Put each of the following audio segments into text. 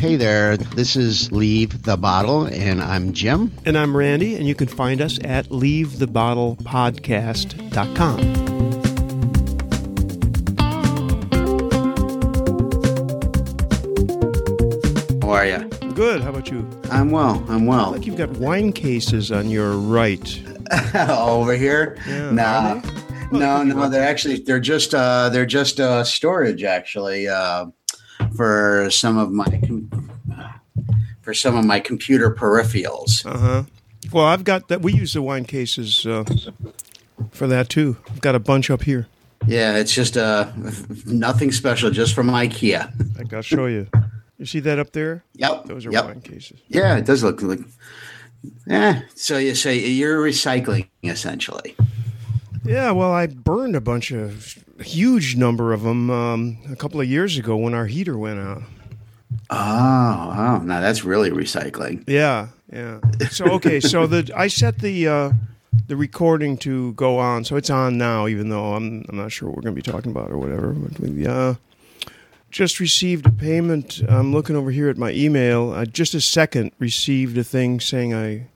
Hey there, this is Leave the Bottle, and I'm Jim. And I'm Randy, and you can find us at leavethebottlepodcast.com. How are you? Good. How about you? I'm well. I'm well. Like you've got wine cases on your right. Over here? Yeah, no, are no, no. They're actually they're just uh, they're just uh, storage actually uh, for some of my com- for some of my computer peripherals. Uh huh. Well, I've got that. We use the wine cases uh, for that too. I've got a bunch up here. Yeah, it's just uh, nothing special, just from IKEA. I got to show you. You see that up there? Yep. Those are yep. wine cases. Yeah, it does look like. Yeah. So you say you're recycling essentially. Yeah, well, I burned a bunch of a huge number of them um, a couple of years ago when our heater went out. Oh, oh, now that's really recycling. Yeah, yeah. So okay, so the I set the uh, the recording to go on, so it's on now. Even though I'm I'm not sure what we're going to be talking about or whatever. But we uh, just received a payment. I'm looking over here at my email. I just a second received a thing saying I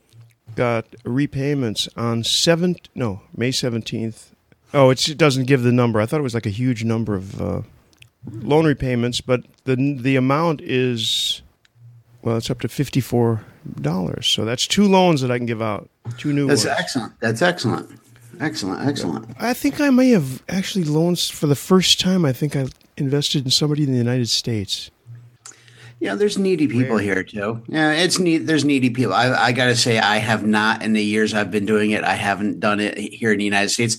got repayments on seventh no May seventeenth. Oh, it's, it doesn't give the number. I thought it was like a huge number of uh, loan repayments, but the the amount is well, it's up to fifty four dollars. So that's two loans that I can give out. Two new That's ones. excellent. That's excellent. Excellent. Excellent. I think I may have actually loans for the first time. I think I invested in somebody in the United States. Yeah, there's needy people here too. Yeah, it's neat. There's needy people. I, I got to say, I have not in the years I've been doing it. I haven't done it here in the United States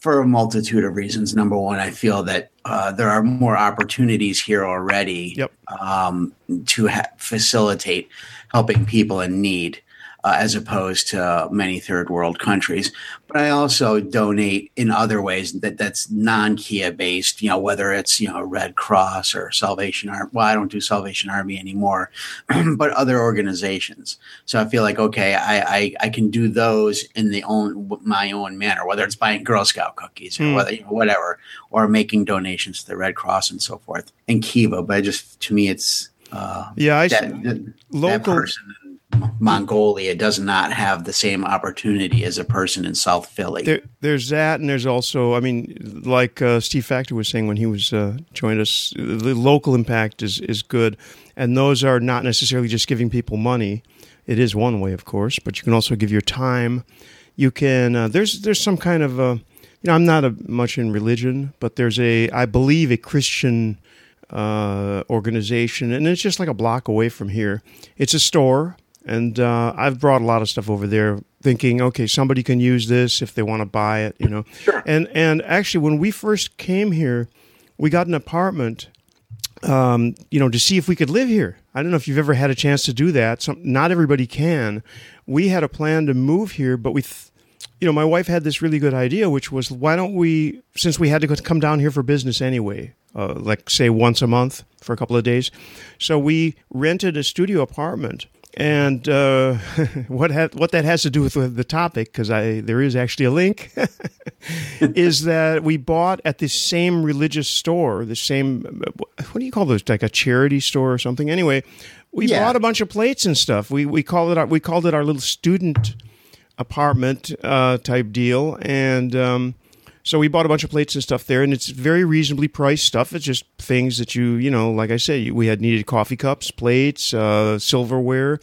for a multitude of reasons. Number one, I feel that uh, there are more opportunities here already Yep. um, to ha- facilitate helping people in need. Uh, as opposed to many third world countries, but I also donate in other ways that that's non Kiva based. You know, whether it's you know Red Cross or Salvation Army. Well, I don't do Salvation Army anymore, but other organizations. So I feel like okay, I, I I can do those in the own my own manner, whether it's buying Girl Scout cookies or Hmm. whether you know, whatever, or making donations to the Red Cross and so forth. And Kiva, but I just to me, it's uh, Yeah, I that, that, that local. person Mongolia does not have the same opportunity as a person in South Philly. There, there's that, and there's also, I mean, like uh, Steve Factor was saying when he was uh, joined us, the local impact is is good, and those are not necessarily just giving people money. It is one way, of course, but you can also give your time. You can uh, there's there's some kind of a, you know, I'm not a, much in religion, but there's a I believe a Christian uh, organization, and it's just like a block away from here. It's a store, and uh, I've brought a lot of stuff over there, thinking, okay, somebody can use this if they want to buy it, you know. Sure. And and actually, when we first came here, we got an apartment, um, you know, to see if we could live here. I don't know if you've ever had a chance to do that. Some, not everybody can. We had a plan to move here, but we. Th- you know, my wife had this really good idea, which was why don't we, since we had to come down here for business anyway, uh, like say once a month for a couple of days, so we rented a studio apartment. And uh, what ha- what that has to do with the topic, because I there is actually a link, is that we bought at the same religious store, the same what do you call those, like a charity store or something. Anyway, we Yeah. bought a bunch of plates and stuff. We we called it our, we called it our little student apartment uh, type deal, and um, so we bought a bunch of plates and stuff there, and it's very reasonably priced stuff. It's just things that you you know, like I said, we had needed coffee cups, plates, uh, silverware.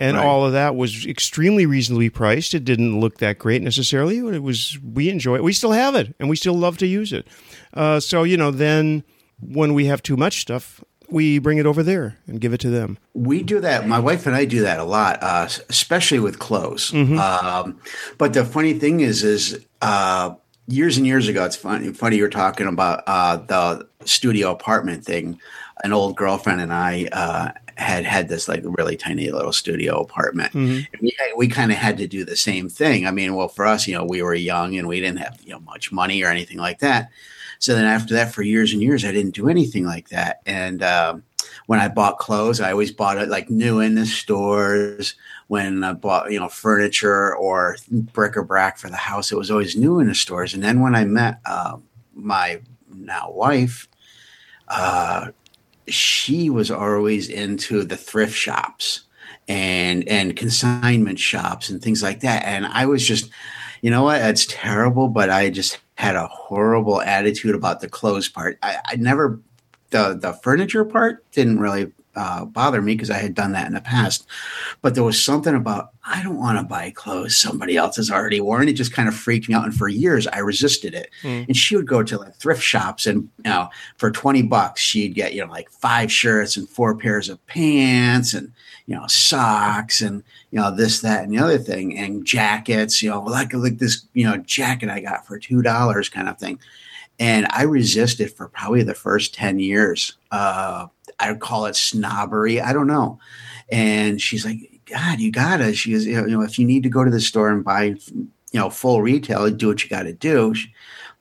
And Right. all of that was extremely reasonably priced. It didn't look that great necessarily, but it was. We enjoy it. We still have it, and we still love to use it. Uh, so you know, then when we have too much stuff, we bring it over there and give it to them. We do that. My wife and I do that a lot, uh, especially with clothes. Um, but the funny thing is, is uh, years and years ago, it's funny. Funny you're talking about uh, the studio apartment thing. An old girlfriend and I uh, had had this like really tiny little studio apartment. And we we kind of had to do the same thing. I mean, well, for us, you know, we were young and we didn't have you know much money or anything like that. So then after that, for years and years, I didn't do anything like that. And um, when I bought clothes, I always bought it like new in the stores. When I bought, you know, furniture or bric-a-brac for the house, it was always new in the stores. And then when I met uh, my now wife, uh, she was always into the thrift shops and and consignment shops and things like that. And I was just, you know what, it's terrible, but I just had a horrible attitude about the clothes part. I, I never the the furniture part didn't really uh, bother me because I had done that in the past. But there was something about I don't want to buy clothes somebody else has already worn. It just kind of freaked me out, and for years I resisted it. Mm. And she would go to like thrift shops, and you know, for twenty bucks she'd get you know like five shirts and four pairs of pants, and you know socks, and you know this, that, and the other thing, and jackets. You know, like like this you know jacket I got for two dollars kind of thing. And I resisted for probably the first 10 years. Uh, I would call it snobbery. I don't know. And she's like, God, you gotta. She goes, you know, if you need to go to the store and buy, you know, full retail, do what you got to do.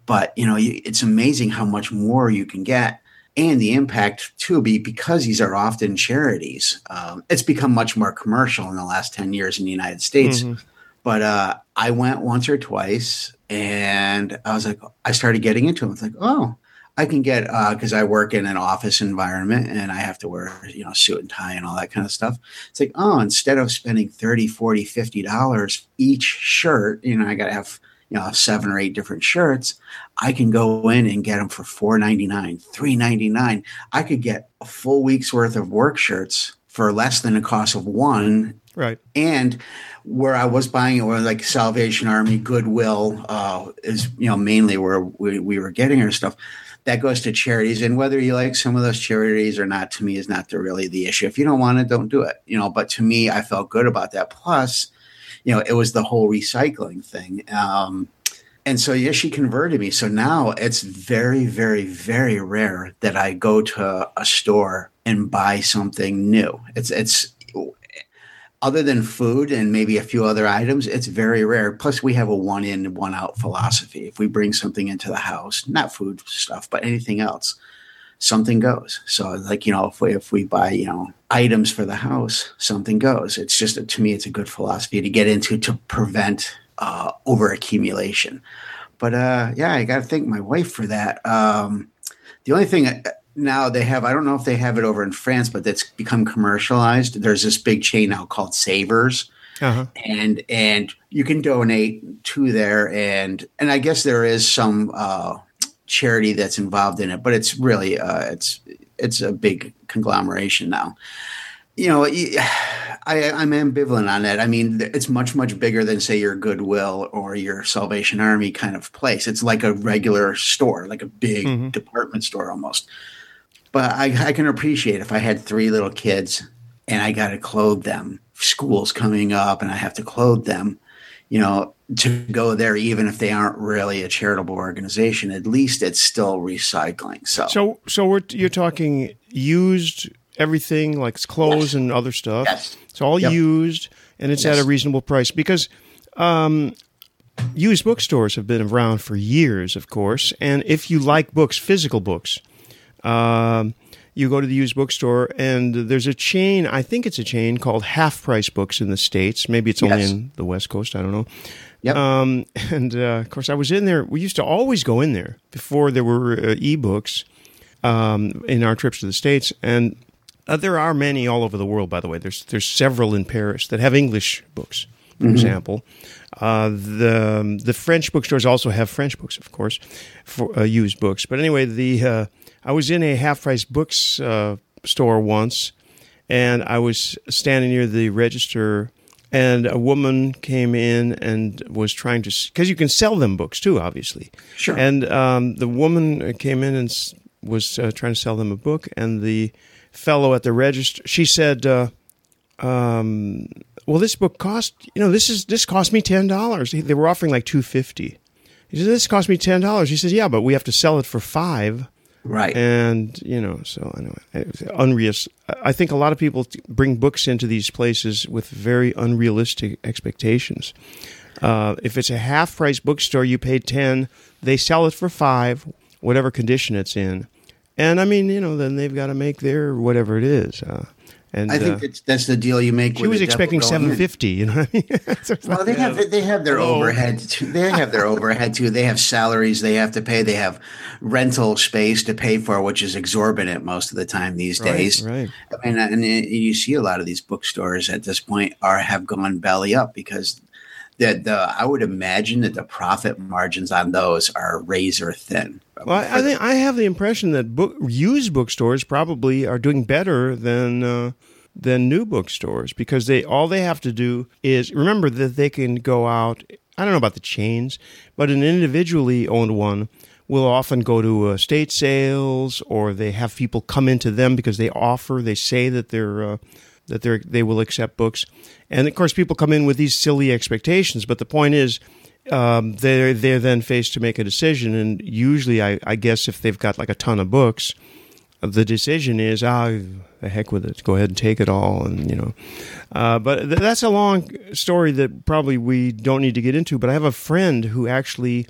But you know, it's amazing how much more you can get, and the impact too. Be because these are often charities. Um, it's become much more commercial in the last ten years in the United States. Mm-hmm. But uh, I went once or twice, and I was like, I started getting into it. It's like, oh, I can get because uh, I work in an office environment and I have to wear you know suit and tie and all that kind of stuff. It's like oh, instead of spending 30 40 50 dollars each shirt, you know, I got to have you know seven or eight different shirts. I can go in and get them for four ninety nine, three ninety nine. I could get a full week's worth of work shirts for less than the cost of one. Right. And where I was buying it, were like Salvation Army, Goodwill, uh, is you know mainly where we, we were getting our stuff that goes to charities. And whether you like some of those charities or not, to me, is not the, really the issue. If you don't want it, don't do it. You know, but to me, I felt good about that. Plus, you know, it was the whole recycling thing. Um, and so, yeah, she converted me. So now it's very, very, very rare that I go to a store and buy something new. It's, it's, other than food and maybe a few other items, it's very rare. Plus, we have a one in, one out philosophy. If we bring something into the house, not food stuff, but anything else, something goes. So, like, you know, if we, if we buy, you know, items for the house, something goes. It's just, to me, it's a good philosophy to get into to prevent uh, over accumulation. But uh, yeah, I got to thank my wife for that. Um, the only thing now they have i don't know if they have it over in france but that's become commercialized. There's this big chain now called savers. Uh-huh. and and you can donate to there. And and i guess there is some uh, charity that's involved in it but it's really uh, it's it's a big conglomeration now. You know I, i'm ambivalent on that. I mean it's much much bigger than say your goodwill or your salvation army kind of place. It's like a regular store like a big mm-hmm. department store almost but I, I can appreciate if I had three little kids and I got to clothe them. School's coming up and I have to clothe them. You know, to go there, even if they aren't really a charitable organization, at least it's still recycling. So, so, so we're you're talking used everything like clothes yes. and other stuff. Yes. It's all yep. used and it's yes. at a reasonable price because um, used bookstores have been around for years, of course. And if you like books, physical books, um, you go to the used bookstore, and there's a chain. I think it's a chain called Half Price Books in the states. Maybe it's only yes. in the West Coast. I don't know. Yep. Um, and uh, of course, I was in there. We used to always go in there before there were uh, e-books um, in our trips to the states, and uh, there are many all over the world. By the way, there's there's several in Paris that have English books, for mm-hmm. example. Uh, the the French bookstores also have French books, of course, for uh, used books. But anyway, the uh, I was in a half price books uh, store once, and I was standing near the register, and a woman came in and was trying to because you can sell them books too, obviously. Sure. And um, the woman came in and was uh, trying to sell them a book, and the fellow at the register, she said. Uh, um, well, this book cost, you know, this is this cost me ten dollars. They were offering like two fifty. He said, "This cost me ten dollars." He said, "Yeah, but we have to sell it for five. Right. And, you know, so anyway, unreal. I think a lot of people bring books into these places with very unrealistic expectations. Uh, if it's a half price bookstore, you pay 10, they sell it for 5, whatever condition it's in. And I mean, you know, then they've got to make their whatever it is. Uh, And I think uh, that's, that's the deal you make. she was expecting 750. You know what I mean? Well, they have they have their Hello. overhead. Too. They have their overhead too. They have salaries they have to pay. They have rental space to pay for, which is exorbitant most of the time these Right, days. right. I mean, and you see a lot of these bookstores at this point are have gone belly up because the the I would imagine that the profit margins on those are razor thin. Well, I, think I have the impression that book used bookstores probably are doing better than uh, than new bookstores because they all they have to do is remember that they can go out. I don't know about the chains, but an individually owned one will often go to uh, state sales or they have people come into them because they offer. They say that they're uh, that they they will accept books, and of course people come in with these silly expectations. But the point is um, they're they're then faced to make a decision, and usually, I, I guess if they've got like a ton of books, the decision is ah the heck with it, go ahead and take it all, and you know. Uh, but th- that's a long story that probably we don't need to get into. But I have a friend who actually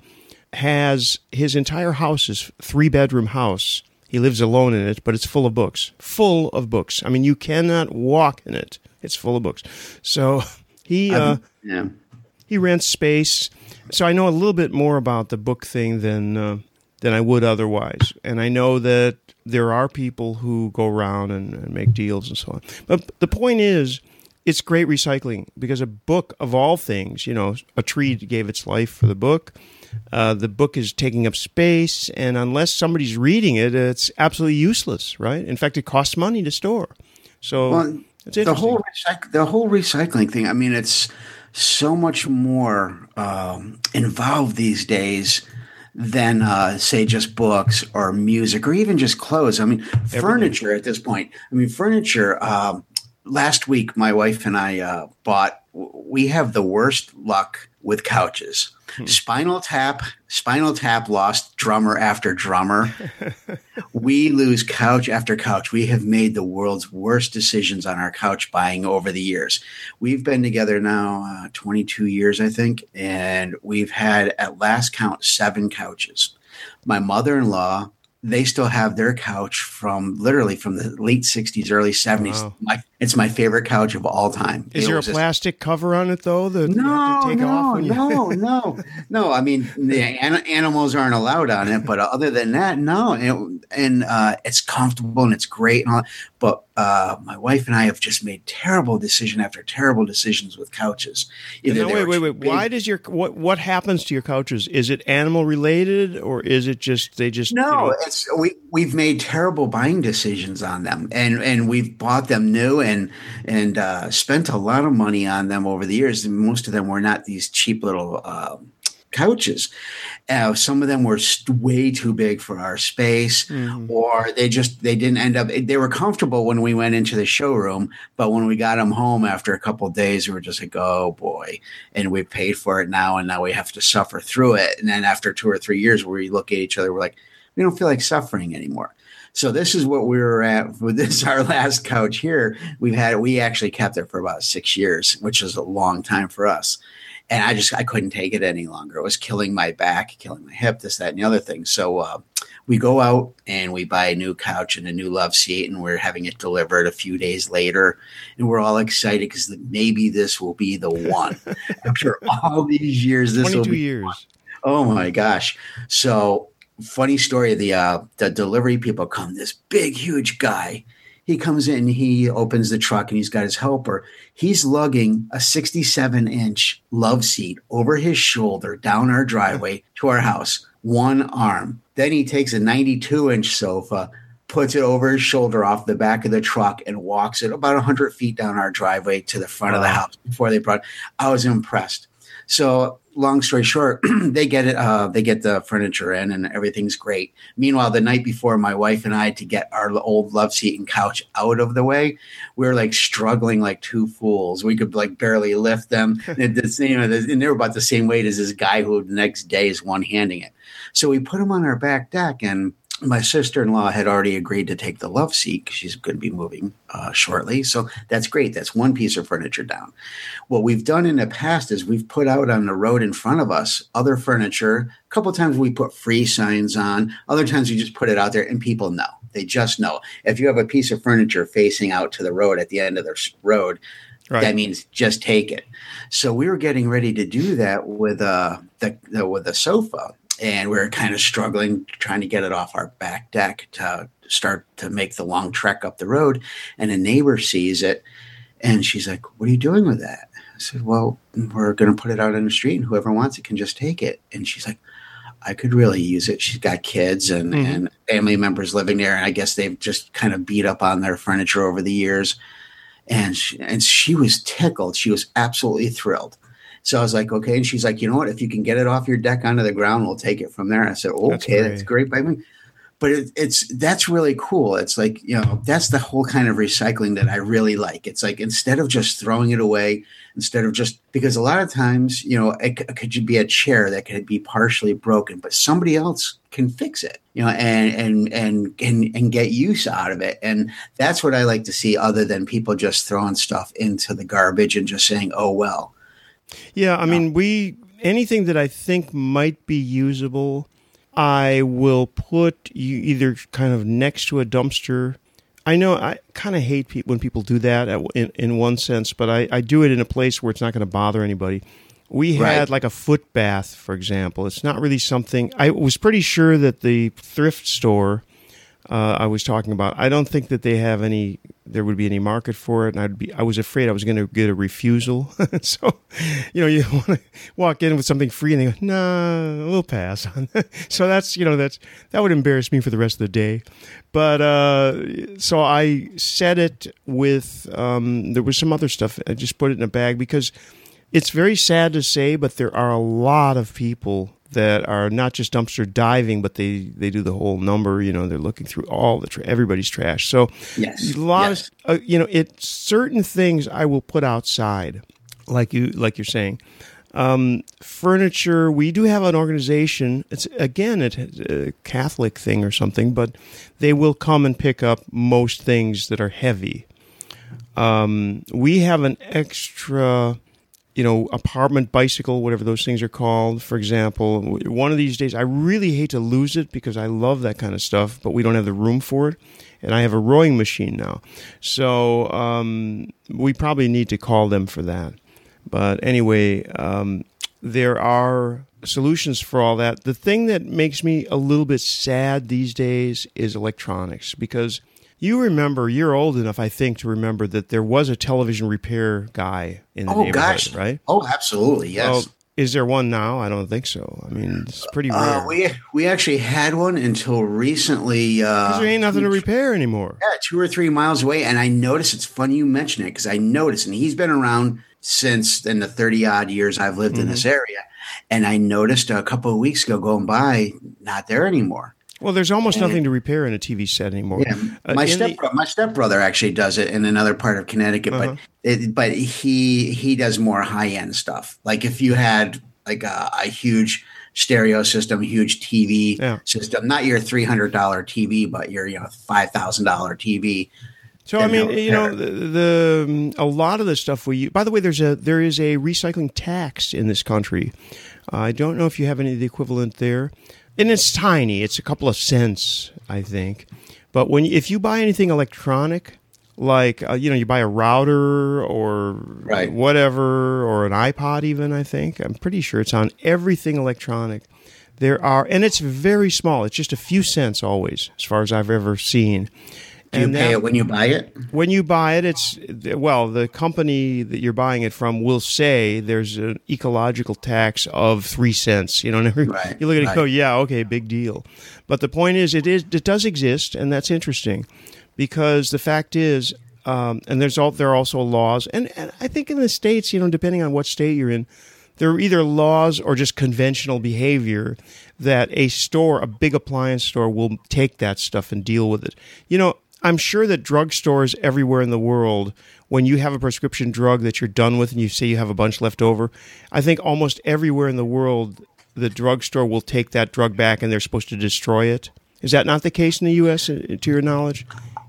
has his entire house is three bedroom house. He lives alone in it, but it's full of books, full of books. I mean, you cannot walk in it. It's full of books. So he. Uh, Yeah. he rents space, so I know a little bit more about the book thing than uh, than I would otherwise. And I know that there are people who go around and, and make deals and so on. But the point is, it's great recycling because a book of all things, you know, a tree gave its life for the book. Uh, the book is taking up space, and unless somebody's reading it, it's absolutely useless, right? In fact, it costs money to store. So Well, the whole recyc- the whole recycling thing. I mean, it's so much more um, involved these days than uh, say just books or music or even just clothes. I mean, furniture at this point. I mean, furniture. Um, last week, my wife and I uh, bought. We have the worst luck with couches. Spinal Tap, Spinal Tap lost drummer after drummer. we lose couch after couch. We have made the world's worst decisions on our couch buying over the years. We've been together now uh, 22 years, I think, and we've had at last count seven couches. My mother in law, they still have their couch from literally from the late 60s, early 70s. Wow. My, it's my favorite couch of all time. Is It there a just- plastic cover on it though that no, to take off no, when you no, no, no. I mean, the an- animals aren't allowed on it, but other than that, no. And, and uh, it's comfortable and it's great. And all, but uh, my wife and I have just made terrible decision after terrible decisions with couches. Either No, wait, wait, wait. big- Why does your what what happens to your couches? Is it animal related or is it just they just No, you know, it's we we've made terrible buying decisions on them, and and we've bought them new and and uh, spent a lot of money on them over the years. And most of them were not these cheap little um couches. Uh, some of them were st- way too big for our space, Mhm. or they just they didn't end up. They were comfortable when we went into the showroom, but when we got them home after a couple of days, we were just like, oh boy, and we paid for it now, and now we have to suffer through it. And then after two or three years, we look at each other, we're like we don't feel like suffering anymore. So this is what we were at with this our last couch here. We've had we actually kept it for about six years, which is a long time for us. And I just I couldn't take it any longer. It was killing my back, killing my hip, this, that, and the other thing. So uh, we go out and we buy a new couch and a new love seat, and we're having it delivered a few days later, and we're all excited because maybe this will be the one. After all these years, this will be years? Oh my gosh. So funny story. The uh the delivery people come, this big, huge guy. He comes in, he opens the truck and he's got his helper. He's lugging a 67 inch love seat over his shoulder down our driveway to our house, one arm. Then he takes a 92 inch sofa, puts it over his shoulder off the back of the truck, and walks it about 100 feet down our driveway to the front of the house before they brought. I was impressed. So long story short, they get it. Uh, they get the furniture in, and everything's great. Meanwhile, the night before, my wife and I had to get our old love seat and couch out of the way, we were like struggling like two fools. We could like barely lift them, and, you know, and they were about the same weight as this guy who the next day is one handing it. So we put them on our back deck, and my sister-in-law had already agreed to take the love seat she's going to be moving uh, shortly. So that's great. That's one piece of furniture down. What we've done in the past is we've put out on the road in front of us other furniture. A couple times we put free signs on. Other times we just put it out there, and people know They just know. If you have a piece of furniture facing out to the road at the end of the road, right. that means just take it. So we were getting ready to do that with uh, the, the with the sofa, and we are kind of struggling trying to get it off our back deck to start to make the long trek up the road. And a neighbor sees it, and she's like, "What are you doing with that?" I said, "Well, we're going to put it out in the street, and whoever wants it can just take it." And she's like I could really use it. She's got kids and, mm-hmm. and family members living there, and I guess they've just kind of beat up on their furniture over the years. And she, and she was tickled. She was absolutely thrilled. So I was like, okay. And she's like, you know what? If you can get it off your deck onto the ground, we'll take it from there. I said, okay, that's great. That's great but it, it's that's really cool. It's like you know that's the whole kind of recycling that I really like. It's like instead of just throwing it away, instead of just because a lot of times you know it, it could be a chair that could be partially broken, but somebody else can fix it, you know, and and and and and get use out of it. And that's what I like to see, other than people just throwing stuff into the garbage and just saying, "Oh well." Yeah, I mean, we anything that I think might be usable I will put you either kind of next to a dumpster. I know I kind of hate pe- when people do that in, in one sense, but I, I do it in a place where it's not going to bother anybody. We had right. like a foot bath, for example. It's not really something I was pretty sure that the thrift store uh, I was talking about. I don't think that they have any. There would be any market for it, and I'd be. I was afraid I was going to get a refusal. so, you know, you want to walk in with something free, and they go, "Nah, we'll pass." On that. So that's you know that's that would embarrass me for the rest of the day. But uh, so I set it with. Um, there was some other stuff. I just put it in a bag because it's very sad to say, but there are a lot of people that are not just dumpster diving, but they, they do the whole number. You know, they're looking through all the tra- everybody's trash. So yes, a lot yes. of uh, you know, it certain things I will put outside, like you like you're saying. Um, furniture, we do have an organization. It's again a Catholic thing or something, but they will come and pick up most things that are heavy. Um, we have an extra you know, apartment bicycle, whatever those things are called, for example. One of these days, I really hate to lose it because I love that kind of stuff, but we don't have the room for it. And I have a rowing machine now. So um, we probably need to call them for that. But anyway, um, there are solutions for all that. The thing that makes me a little bit sad these days is electronics because you remember, you're old enough, I think, to remember that there was a television repair guy in the oh, neighborhood, gosh. right? Oh, absolutely, yes. Well, is there one now? I don't think so. I mean, it's pretty uh, rare. Uh, we we actually had one until recently. Uh, there ain't nothing to repair anymore. Yeah, two or three miles away, and I noticed. It's funny you mention it because I noticed, and he's been around since in the thirty odd years I've lived mm-hmm. in this area, and I noticed a couple of weeks ago going by, not there anymore. Well, there's almost nothing to repair in a TV set anymore. Yeah, uh, my uh, step the, my stepbrother actually does it in another part of Connecticut, uh-huh. but it, but he he does more high end stuff. Like if you had like a, a huge stereo system, huge TV yeah. system, not your three hundred dollar TV, but your you know five thousand dollar TV. So I mean, you know, the, the um, a lot of the stuff we. By the way, there's a there is a recycling tax in this country. Uh, I don't know if you have any of the equivalent there and it's tiny. It's a couple of cents, I think. But when if you buy anything electronic, like uh, you know, you buy a router or right. whatever, or an iPod, even I think I'm pretty sure it's on everything electronic. There are, and it's very small. It's just a few cents always, as far as I've ever seen. Do you and pay it when you buy it? When you buy it, it's well, the company that you're buying it from will say there's an ecological tax of three cents. You know, right, you look at it, right. go, yeah, okay, big deal. But the point is, it is it does exist, and that's interesting because the fact is, um, and there's all there are also laws, and, and I think in the states, you know, depending on what state you're in, there are either laws or just conventional behavior that a store, a big appliance store, will take that stuff and deal with it. You know, I'm sure that drugstores everywhere in the world, when you have a prescription drug that you're done with and you say you have a bunch left over, I think almost everywhere in the world, the drugstore will take that drug back and they're supposed to destroy it. Is that not the case in the U.S. Uh, to your knowledge?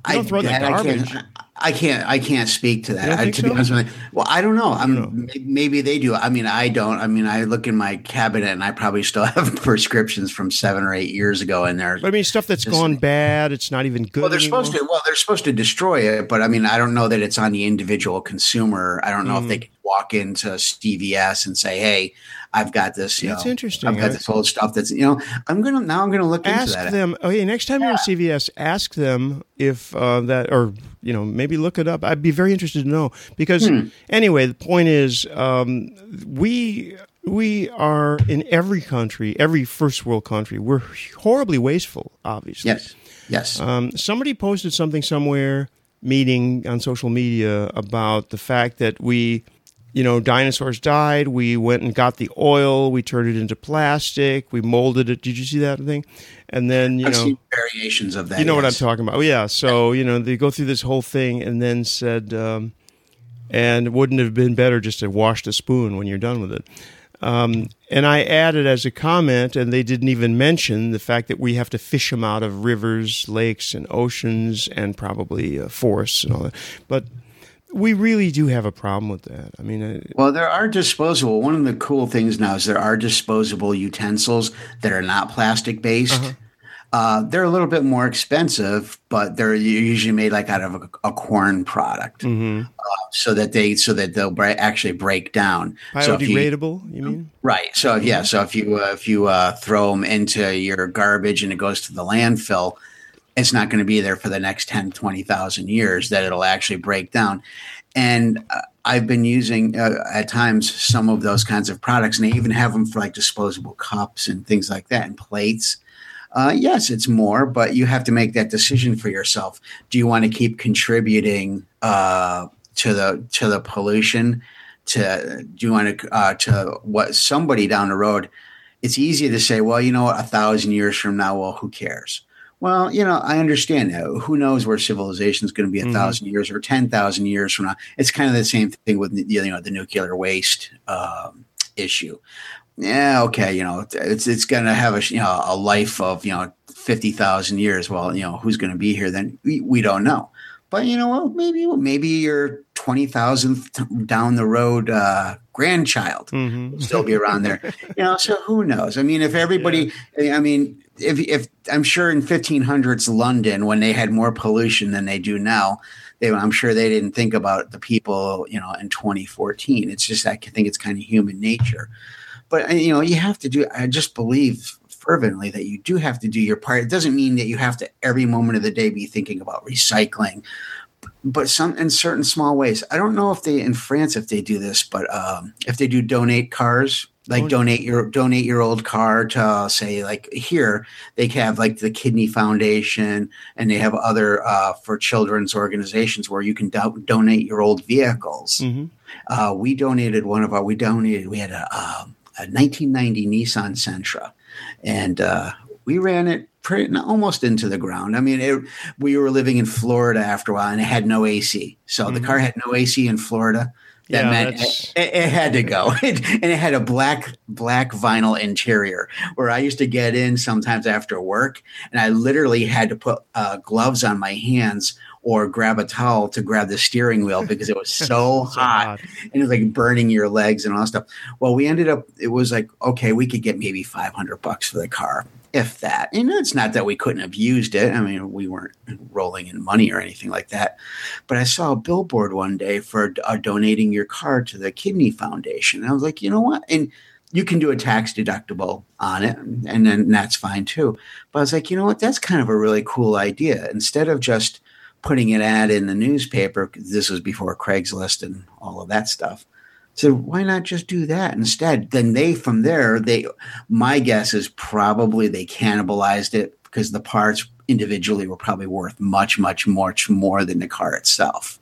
You don't I, throw that garbage. I I can't. I can't speak to that. I, to so? be honest with you, well, I don't know. I'm know. maybe they do. I mean, I don't. I mean, I look in my cabinet and I probably still have prescriptions from seven or eight years ago in there. But I mean, stuff that's just, gone bad. It's not even good. Well, they're anymore. supposed to. Well, they're supposed to destroy it, but I mean, I don't know that it's on the individual consumer. I don't know mm. if they can walk into CVS and say, "Hey, I've got this. You that's know, interesting. I've got this old stuff. That's you know. I'm gonna now. I'm gonna look ask into that. Ask them. Okay, next time yeah. you're at CVS, ask them if uh, that, or you know, maybe look it up. I'd be very interested to know because hmm. anyway, the point is, um, we we are in every country, every first world country. We're horribly wasteful. Obviously, yes, yes. Um, somebody posted something somewhere meeting on social media about the fact that we you know, dinosaurs died. We went and got the oil. We turned it into plastic. We molded it. Did you see that thing? And then you I've know variations of that. You know yes. what I'm talking about? Oh yeah. So you know they go through this whole thing and then said, um, and wouldn't have been better just to wash the spoon when you're done with it. Um, and I added as a comment, and they didn't even mention the fact that we have to fish them out of rivers, lakes, and oceans, and probably uh, forests and all that. But we really do have a problem with that. I mean, uh, well, there are disposable. One of the cool things now is there are disposable utensils that are not plastic based. Uh-huh. Uh, they're a little bit more expensive, but they're usually made like out of a, a corn product, mm-hmm. uh, so that they so that they'll bre- actually break down. Biodegradable, so you, you, mean? Right. So mm-hmm. yeah. So if you uh, if you uh, throw them into your garbage and it goes to the landfill, it's not going to be there for the next 10, 20,000 years that it'll actually break down. And uh, I've been using uh, at times some of those kinds of products, and they even have them for like disposable cups and things like that and plates. Uh, yes, it's more, but you have to make that decision for yourself. Do you want to keep contributing uh, to the to the pollution? To do you want to uh, to what somebody down the road? It's easy to say, well, you know what, a thousand years from now, well, who cares? Well, you know, I understand that. Who knows where civilization is going to be a mm-hmm. thousand years or ten thousand years from now? It's kind of the same thing with you know the nuclear waste um, issue. Yeah, okay, you know, it's it's going to have a you know a life of you know fifty thousand years. Well, you know, who's going to be here then? We, we don't know. But you know what? Maybe maybe your twenty thousandth down the road uh, grandchild mm-hmm. will still be around there. you know, so who knows? I mean, if everybody, yeah. I mean, if if I'm sure in 1500s London when they had more pollution than they do now, they I'm sure they didn't think about the people, you know, in 2014. It's just I think it's kind of human nature. But uh, you know, you have to do I just believe fervently that you do have to do your part. It doesn't mean that you have to every moment of the day be thinking about recycling, but some in certain small ways. I don't know if they in France if they do this, but um, if they do donate cars like donate your donate your old car to uh, say like here they have like the kidney foundation and they have other uh, for children's organizations where you can do- donate your old vehicles mm-hmm. uh, we donated one of our we donated we had a, um, a, a 1990 nissan sentra and uh, we ran it pretty almost into the ground. I mean, it, we were living in Florida after a while, and it had no AC. So mm-hmm. the car had no AC in Florida that yeah, meant it, it, had to go. And it had a black black vinyl interior where i used to get in sometimes after work and i literally had to put uh, gloves on my hands or grab a towel to grab the steering wheel because it was so, so hot. hot. and it was like burning your legs and all that stuff. Well we ended up it was like okay we could get maybe 500 bucks for the car if that. And it's not that we couldn't have used it. I mean, we weren't rolling in money or anything like that. But I saw a billboard one day for uh, donating your car to the Kidney Foundation. And I was like, you know what? And you can do a tax deductible on it, and then that's fine too. But I was like, you know what? That's kind of a really cool idea. Instead of just putting an ad in the newspaper, this was before Craigslist and all of that stuff so why not just do that instead? Then they from there, they my guess is probably they cannibalized it because the parts individually were probably worth much, much, much more than the car itself.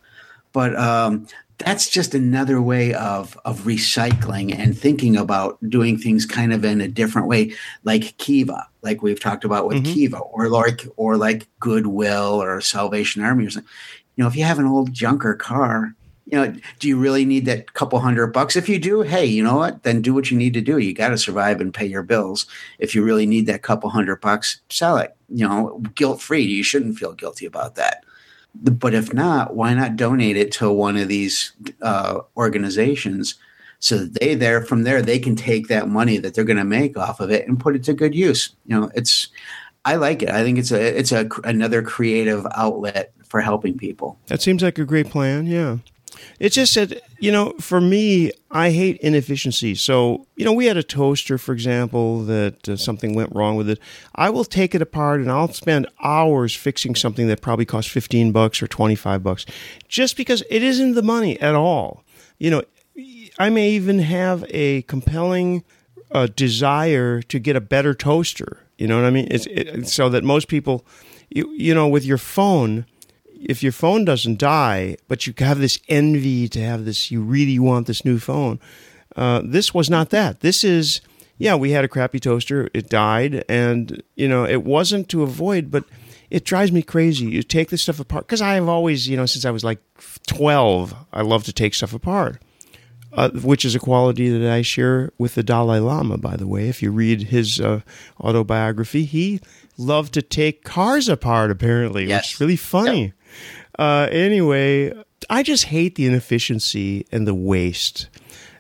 But um, that's just another way of of recycling and thinking about doing things kind of in a different way, like Kiva, like we've talked about with mm-hmm. Kiva, or like or like Goodwill or Salvation Army or something. You know, if you have an old junker car, you know, do you really need that couple hundred bucks? If you do, hey, you know what? Then do what you need to do. You got to survive and pay your bills. If you really need that couple hundred bucks, sell it. You know, guilt free. You shouldn't feel guilty about that. But if not, why not donate it to one of these uh, organizations so that they there from there they can take that money that they're going to make off of it and put it to good use. You know, it's I like it. I think it's a it's a another creative outlet for helping people. That seems like a great plan. Yeah. It's just that, you know, for me, I hate inefficiency. So, you know, we had a toaster, for example, that uh, something went wrong with it. I will take it apart and I'll spend hours fixing something that probably costs 15 bucks or 25 bucks just because it isn't the money at all. You know, I may even have a compelling uh, desire to get a better toaster. You know what I mean? It's it, so that most people, you you know, with your phone, if your phone doesn't die, but you have this envy to have this, you really want this new phone. Uh, this was not that. This is, yeah, we had a crappy toaster. It died, and you know, it wasn't to avoid, but it drives me crazy. You take this stuff apart because I have always, you know, since I was like twelve, I love to take stuff apart uh, which is a quality that I share with the Dalai Lama, by the way. If you read his uh, autobiography, he loved to take cars apart, apparently, yes. which is really funny. Yep. Uh, anyway, I just hate the inefficiency and the waste.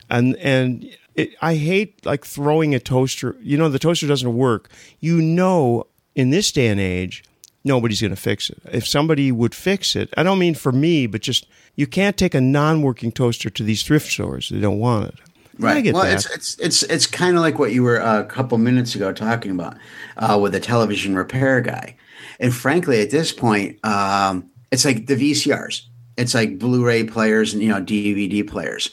And, and it, I hate like throwing a toaster. You know, the toaster doesn't work. You know, in this day and age, nobody's going to fix it. If somebody would fix it, I don't mean for me, but just you can't take a non-working toaster to these thrift stores. They don't want it. Right. well, that. it's it's it's it's kind of like what you were uh, a couple minutes ago talking about uh, with the television repair guy. And frankly, at this point, um, it's like the VCRs. It's like Blu-ray players and you know DVD players.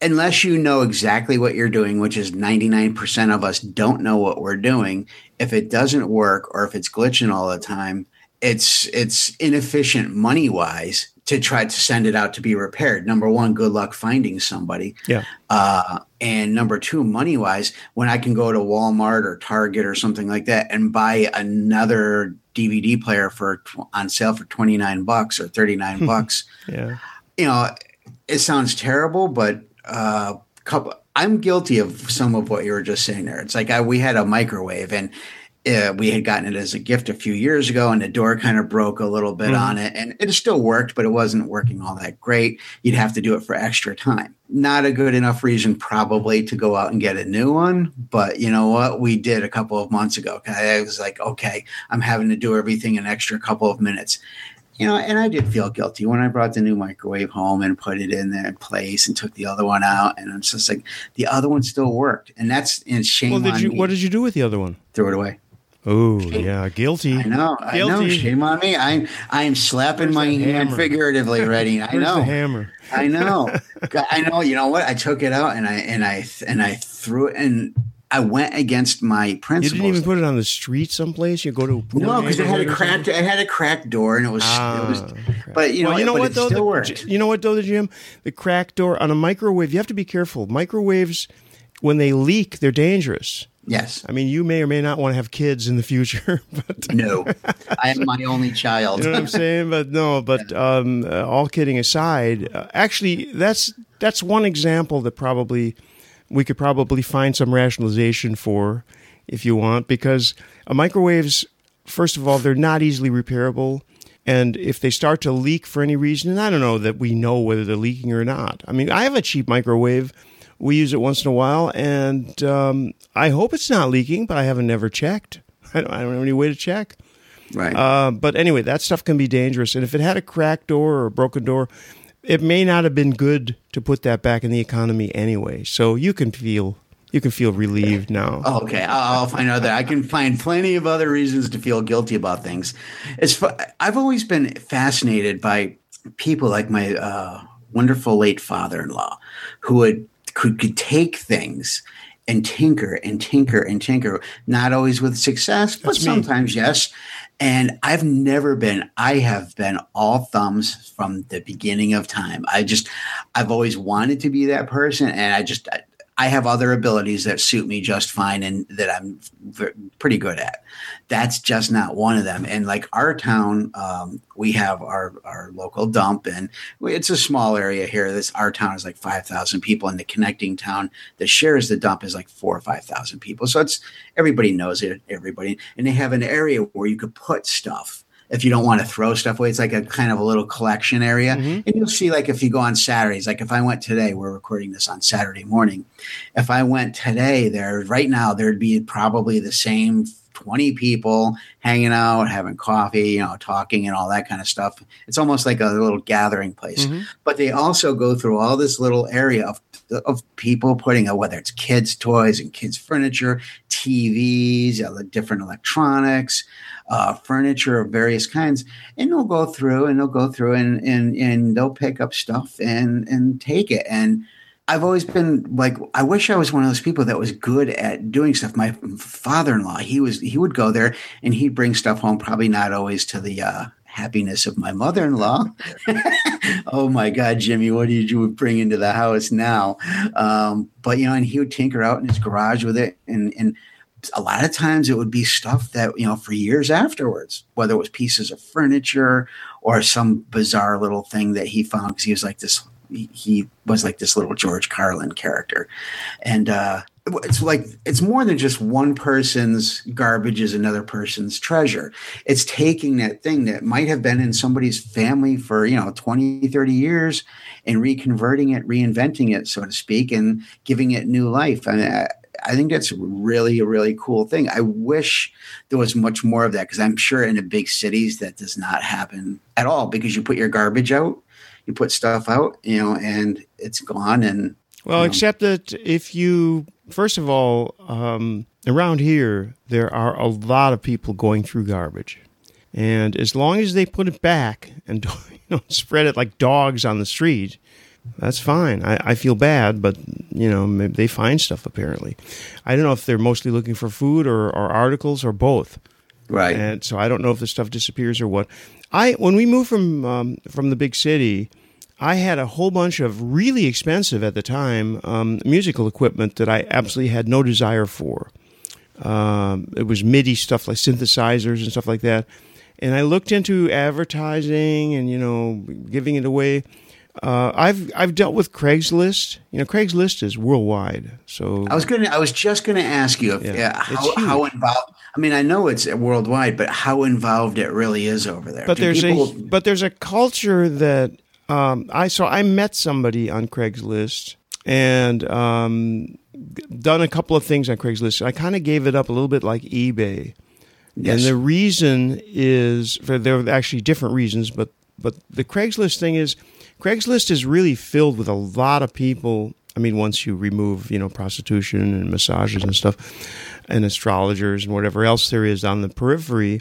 Unless you know exactly what you're doing, which is 99% of us don't know what we're doing, if it doesn't work or if it's glitching all the time, it's it's inefficient money wise to try to send it out to be repaired. Number one, good luck finding somebody. Yeah. Uh, and number two, money wise, when I can go to Walmart or Target or something like that and buy another DVD player for on sale for twenty nine bucks or thirty nine bucks. yeah. You know, it sounds terrible, but uh, couple. I'm guilty of some of what you were just saying there. It's like I, we had a microwave and uh, we had gotten it as a gift a few years ago and the door kind of broke a little bit mm-hmm. on it and it still worked but it wasn't working all that great you'd have to do it for extra time not a good enough reason probably to go out and get a new one but you know what we did a couple of months ago i was like okay i'm having to do everything an extra couple of minutes you know, and I did feel guilty when I brought the new microwave home and put it in there in place and took the other one out. And it's just like the other one still worked, and that's and shame. Well, did you? Me. What did you do with the other one? Throw it away. Oh yeah, guilty. I know. Guilty. I know. Shame on me. I'm I'm slapping Where's my hand hammer? figuratively ready. I know. Hammer. I know. I know. You know what? I took it out and I and I and I threw it and I went against my principles. You didn't even put it on the street someplace. You go to no, because it had a cracked. It had a cracked door, and it was. Ah, it was but you know, well, you know what though? The. You know what though, the Jim, the cracked door on a microwave. You have to be careful. Microwaves, when they leak, they're dangerous. Yes. I mean, you may or may not want to have kids in the future, but no, I am my only child. you know what I'm saying? But no, but um, uh, all kidding aside, uh, actually, that's that's one example that probably we could probably find some rationalization for, if you want, because uh, microwaves, first of all, they're not easily repairable. And if they start to leak for any reason, and I don't know that we know whether they're leaking or not. I mean, I have a cheap microwave we use it once in a while, and um, I hope it's not leaking, but I haven't never checked. I don't, I don't have any way to check. Right. Uh, but anyway, that stuff can be dangerous. And if it had a cracked door or a broken door, it may not have been good to put that back in the economy anyway. So you can feel you can feel relieved now. okay, I'll find out that I can find plenty of other reasons to feel guilty about things. It's I've always been fascinated by people like my uh, wonderful late father-in-law, who would could, could take things and tinker and tinker and tinker, not always with success, but That's sometimes me. yes. And I've never been, I have been all thumbs from the beginning of time. I just, I've always wanted to be that person. And I just, I have other abilities that suit me just fine and that I'm pretty good at. That's just not one of them. And like our town, um, we have our, our local dump and it's a small area here. This, our town is like 5,000 people and the connecting town that shares the dump is like four or 5,000 people. So it's, everybody knows it, everybody. And they have an area where you could put stuff if you don't want to throw stuff away. It's like a kind of a little collection area. Mm-hmm. And you'll see, like, if you go on Saturdays, like if I went today, we're recording this on Saturday morning. If I went today there, right now, there'd be probably the same 20 people hanging out, having coffee, you know, talking and all that kind of stuff. It's almost like a little gathering place. Mm-hmm. But they also go through all this little area of of people putting out whether it's kids' toys and kids' furniture, TVs, different electronics, uh, furniture of various kinds, and they'll go through and they'll go through and and and they'll pick up stuff and and take it. And I've always been like, I wish I was one of those people that was good at doing stuff. My father-in-law, he was he would go there and he'd bring stuff home, probably not always to the uh, happiness of my mother-in-law. oh my God, Jimmy, what did you bring into the house now? Um, but you know, and he would tinker out in his garage with it, and and a lot of times it would be stuff that you know for years afterwards whether it was pieces of furniture or some bizarre little thing that he found because he was like this he was like this little george carlin character. And uh it's like it's more than just one person's garbage is another person's treasure. It's taking that thing that might have been in somebody's family for you know 20 30 years and reconverting it reinventing it so to speak and giving it new life. I mean, I think that's really a really cool thing. I wish there was much more of that because I'm sure in the big cities that does not happen at all because you put your garbage out, you put stuff out, you know, and it's gone. And well, you know. except that if you, first of all, um, around here, there are a lot of people going through garbage. And as long as they put it back and don't, you know, spread it like dogs on the street, that's fine. I, I feel bad, but you know they find stuff apparently. I don't know if they're mostly looking for food or, or articles or both. Right. And so I don't know if the stuff disappears or what. I when we moved from um, from the big city, I had a whole bunch of really expensive at the time um, musical equipment that I absolutely had no desire for. Um, it was MIDI stuff like synthesizers and stuff like that. And I looked into advertising and you know giving it away uh, I've I've dealt with Craigslist. You know, Craigslist is worldwide. So I was gonna I was just gonna ask you if yeah, how, how involved. I mean, I know it's worldwide, but how involved it really is over there. But Do there's people... a but there's a culture that um, I saw. I met somebody on Craigslist and um, done a couple of things on Craigslist. I kind of gave it up a little bit like eBay. Yes. And the reason is for there are actually different reasons, but but the Craigslist thing is Craigslist is really filled with a lot of people. I mean, once you remove, you know, prostitution and massages and stuff, and astrologers and whatever else there is on the periphery,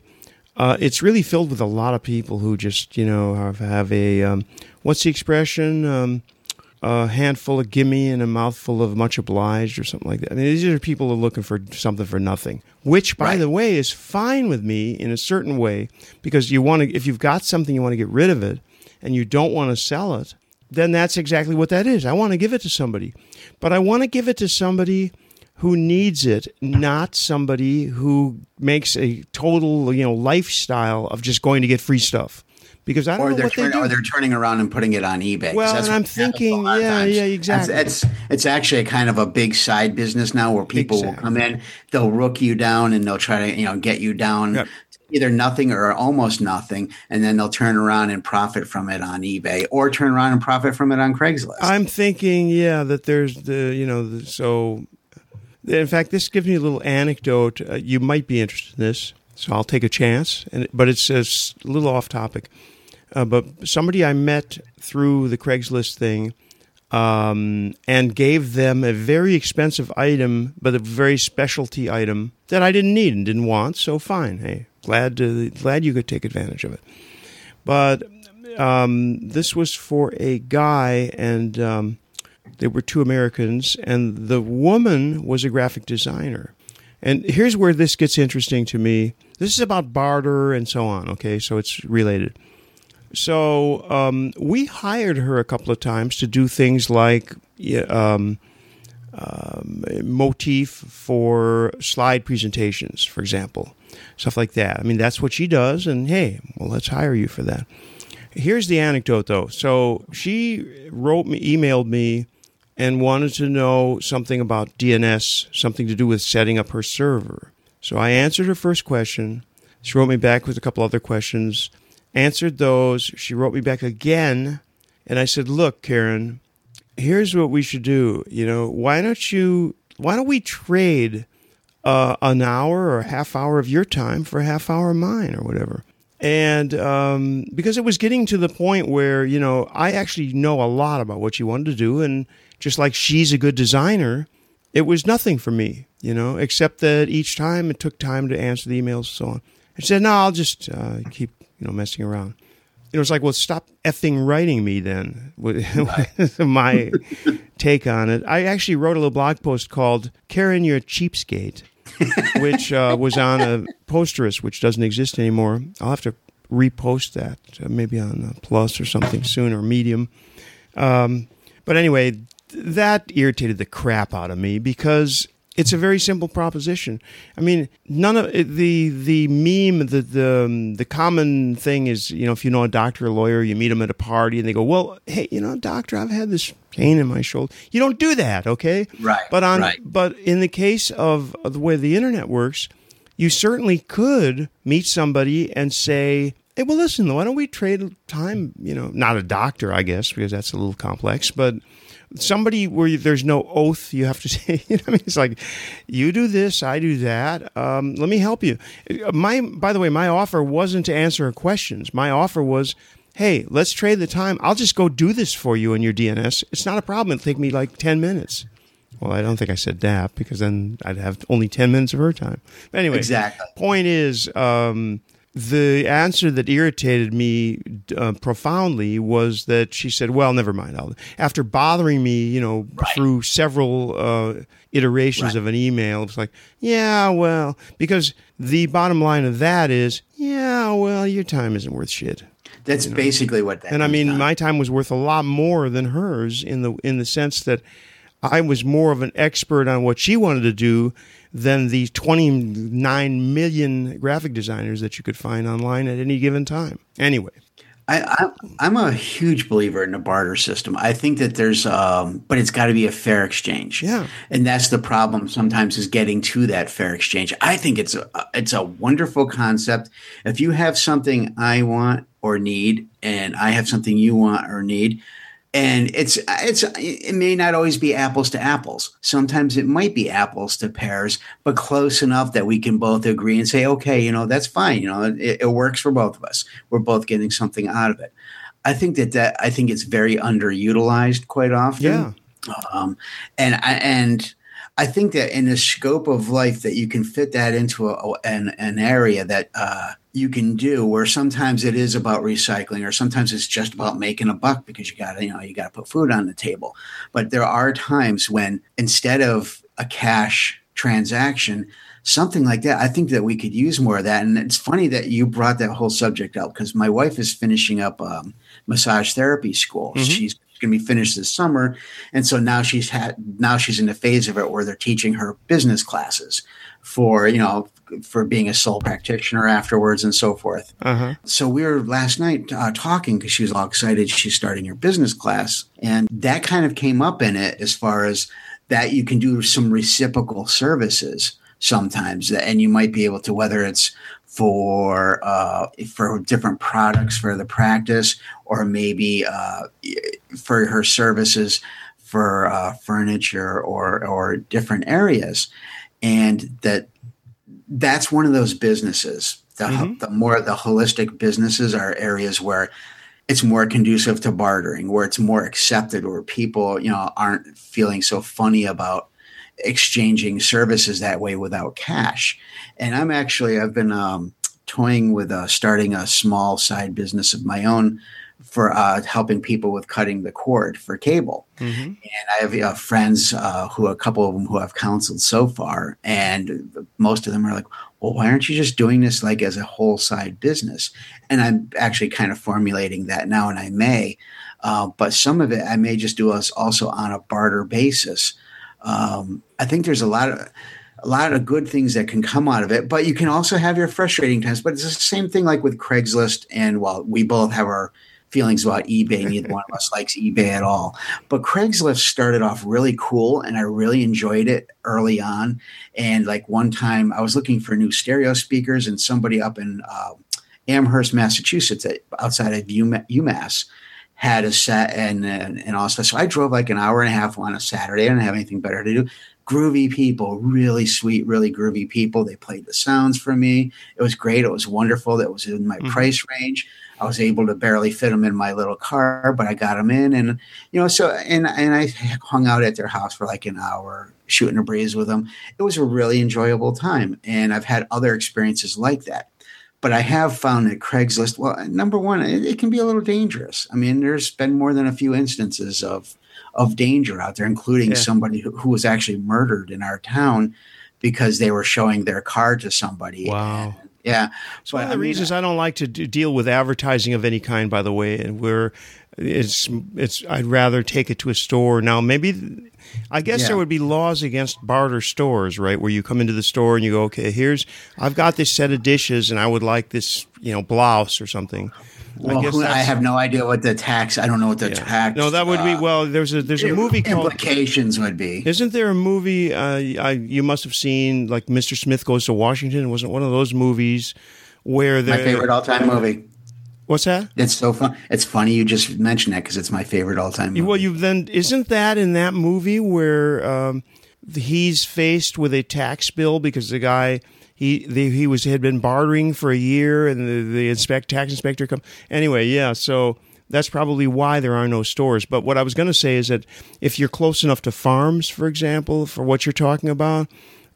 uh, it's really filled with a lot of people who just, you know, have, have a um, what's the expression? Um, a handful of gimme and a mouthful of much obliged or something like that. I mean, these are people who are looking for something for nothing, which, by right. the way, is fine with me in a certain way because you want to, if you've got something, you want to get rid of it and you don't want to sell it, then that's exactly what that is. I want to give it to somebody, but I want to give it to somebody who needs it, not somebody who makes a total, you know, lifestyle of just going to get free stuff. Because I don't or know they're what turn, they do. or they're turning around and putting it on eBay. Well, and I'm thinking, yeah, yeah, exactly. It's, it's, it's actually a kind of a big side business now where people exactly. will come in, they'll rook you down, and they'll try to you know get you down yep either nothing or almost nothing, and then they'll turn around and profit from it on eBay or turn around and profit from it on Craigslist. I'm thinking, yeah, that there's the, you know, the, so in fact, this gives me a little anecdote. Uh, you might be interested in this, so I'll take a chance, and but it's a little off topic. Uh, but somebody I met through the Craigslist thing um, and gave them a very expensive item, but a very specialty item that I didn't need and didn't want. So fine, hey, glad to, glad you could take advantage of it. But um, this was for a guy, and um, there were two Americans, and the woman was a graphic designer. And here's where this gets interesting to me. This is about barter and so on. Okay, so it's related. So um, we hired her a couple of times to do things like um, um, motif for slide presentations, for example stuff like that. I mean, that's what she does, and hey, well, let's hire you for that. Here's the anecdote, though. So she wrote me, emailed me, and wanted to know something about DNS, something to do with setting up her server. So I answered her first question. She wrote me back with a couple other questions, answered those. She wrote me back again, and I said, "Look, Karen, here's what we should do. You know, why don't you? Why don't we trade uh, an hour or a half hour of your time for a half hour of mine, or whatever?" And um, because it was getting to the point where you know I actually know a lot about what she wanted to do, and just like she's a good designer, it was nothing for me, you know, except that each time it took time to answer the emails and so on. I said, no, I'll just uh, keep, you know, messing around. It was like, well, stop effing writing me then. My take on it. I actually wrote a little blog post called Karen, You're a Cheapskate, which uh, was on a posterous, which doesn't exist anymore. I'll have to repost that, uh, maybe on Plus or something soon or Medium. Um, but anyway, that irritated the crap out of me because it's a very simple proposition. I mean, none of the the meme, the the um, the common thing is, you know, if you know a doctor or a lawyer, you meet them at a party, and they go, "Well, hey, you know, doctor, I've had this pain in my shoulder." You don't do that, okay? Right. But on right. but in the case of, of the way the internet works, you certainly could meet somebody and say, "Hey, well, listen, why don't we trade time?" You know, not a doctor, I guess, because that's a little complex, but somebody where there's no oath you have to say you know I mean? It's like you do this I do that um, let me help you. My by the way my offer wasn't to answer her questions. My offer was hey let's trade the time. I'll just go do this for you in your DNS it's not a problem. It'll take me like 10 minutes. Well I don't think I said that because then I'd have only 10 minutes of her time. But anyway exactly. point is um, the answer that irritated me uh, profoundly was that she said, "Well, never mind." I'll, after bothering me, you know, right. through several uh, iterations right. of an email, it's like, "Yeah, well," because the bottom line of that is, "Yeah, well, your time isn't worth shit." That's you know? basically what that. And I mean, my time was worth a lot more than hers in the in the sense that I was more of an expert on what she wanted to do than the 29 million graphic designers that you could find online at any given time. Anyway. I, am a huge believer in a barter system. I think that there's, um, but it's got to be a fair exchange. Yeah, and that's the problem. Sometimes is getting to that fair exchange. I think it's a it's a wonderful concept. If you have something I want or need, and I have something you want or need, and it's it's it may not always be apples to apples. Sometimes it might be apples to pears but close enough that we can both agree and say okay you know that's fine. You know it, it works for both of us. We're both getting something out of it. I think that that i think it's very underutilized quite often. Yeah. Um, and and I think that in the scope of life that you can fit that into a, an, an area that uh, you can do where sometimes it is about recycling or sometimes it's just about making a buck because you got to you know you got to put food on the table. But there are times when instead of a cash transaction something like that i think that we could use more of that. And it's funny that you brought that whole subject up because my wife is finishing up um, massage therapy school. Mm-hmm. she's going to be finished this summer. And so now she's had now she's in the phase of it where they're teaching her business classes for you know for being a sole practitioner afterwards and so forth. Uh-huh. So we were last night uh, talking because she was all excited she's starting her business class, and that kind of came up in it as far as that you can do some reciprocal services sometimes, and you might be able to whether it's for uh, for different products for the practice, or maybe uh, for her services for uh, furniture or or different areas and that that's one of those businesses. The, mm-hmm. the more the holistic businesses are areas where it's more conducive to bartering, where it's more accepted, where people you know aren't feeling so funny about exchanging services that way without cash. And I'm actually I've been um, toying with uh, starting a small side business of my own for uh, helping people with cutting the cord for cable. Mm-hmm. And I have uh, friends uh, who, a couple of them who I've counseled so far, and most of them are like, well, why aren't you just doing this like as a whole side business? And I'm actually kind of formulating that now, and I may. Uh, but some of it I may just do us also on a barter basis. Um, I think there's a lot of a lot of good things that can come out of it, but you can also have your frustrating times. But it's the same thing like with Craigslist, and while we both have our feelings about eBay. Neither one of us likes eBay at all. But Craigslist started off really cool, and I really enjoyed it early on. And like one time, I was looking for new stereo speakers, and somebody up in uh, Amherst, Massachusetts, outside of UMass, had a set and and, and also so I drove like an hour and a half on a Saturday. I didn't have anything better to do. Groovy people, really sweet, really groovy people. They played the sounds for me. It was great. It was wonderful. That was in my mm-hmm. price range. I was able to barely fit them in my little car, but I got them in, and you know, so and and I hung out at their house for like an hour, shooting a breeze with them. It was a really enjoyable time, and I've had other experiences like that. But I have found that Craigslist, well, number one, it, it, can be a little dangerous. I mean, there's been more than a few instances of of danger out there, including yeah. somebody who, who, was actually murdered in our town because they were showing their car to somebody. Wow. And, yeah. So one of the I mean, reasons uh, I don't like to do, deal with advertising of any kind, by the way, and where it's it's I'd rather take it to a store. Now maybe I guess yeah. there would be laws against barter stores, right? Where you come into the store and you go, okay, here's I've got this set of dishes and I would like this, you know, blouse or something. Well, I, who, I, have no idea what the tax. I don't know what the yeah. tax. No, that would uh, be well. There's a there's a movie implications called, would be. Isn't there a movie uh, I, you must have seen like Mr. Smith Goes to Washington? It wasn't one of those movies where my favorite all time movie. What's that? It's so fun. It's funny you just mentioned that because it's my favorite all time. Well, you then isn't that in that movie where um, he's faced with a tax bill because the guy he the, he was had been bartering for a year and the, the inspect tax inspector come anyway. Yeah, so that's probably why there are no stores. But what I was going to say is that if you're close enough to farms, for example, for what you're talking about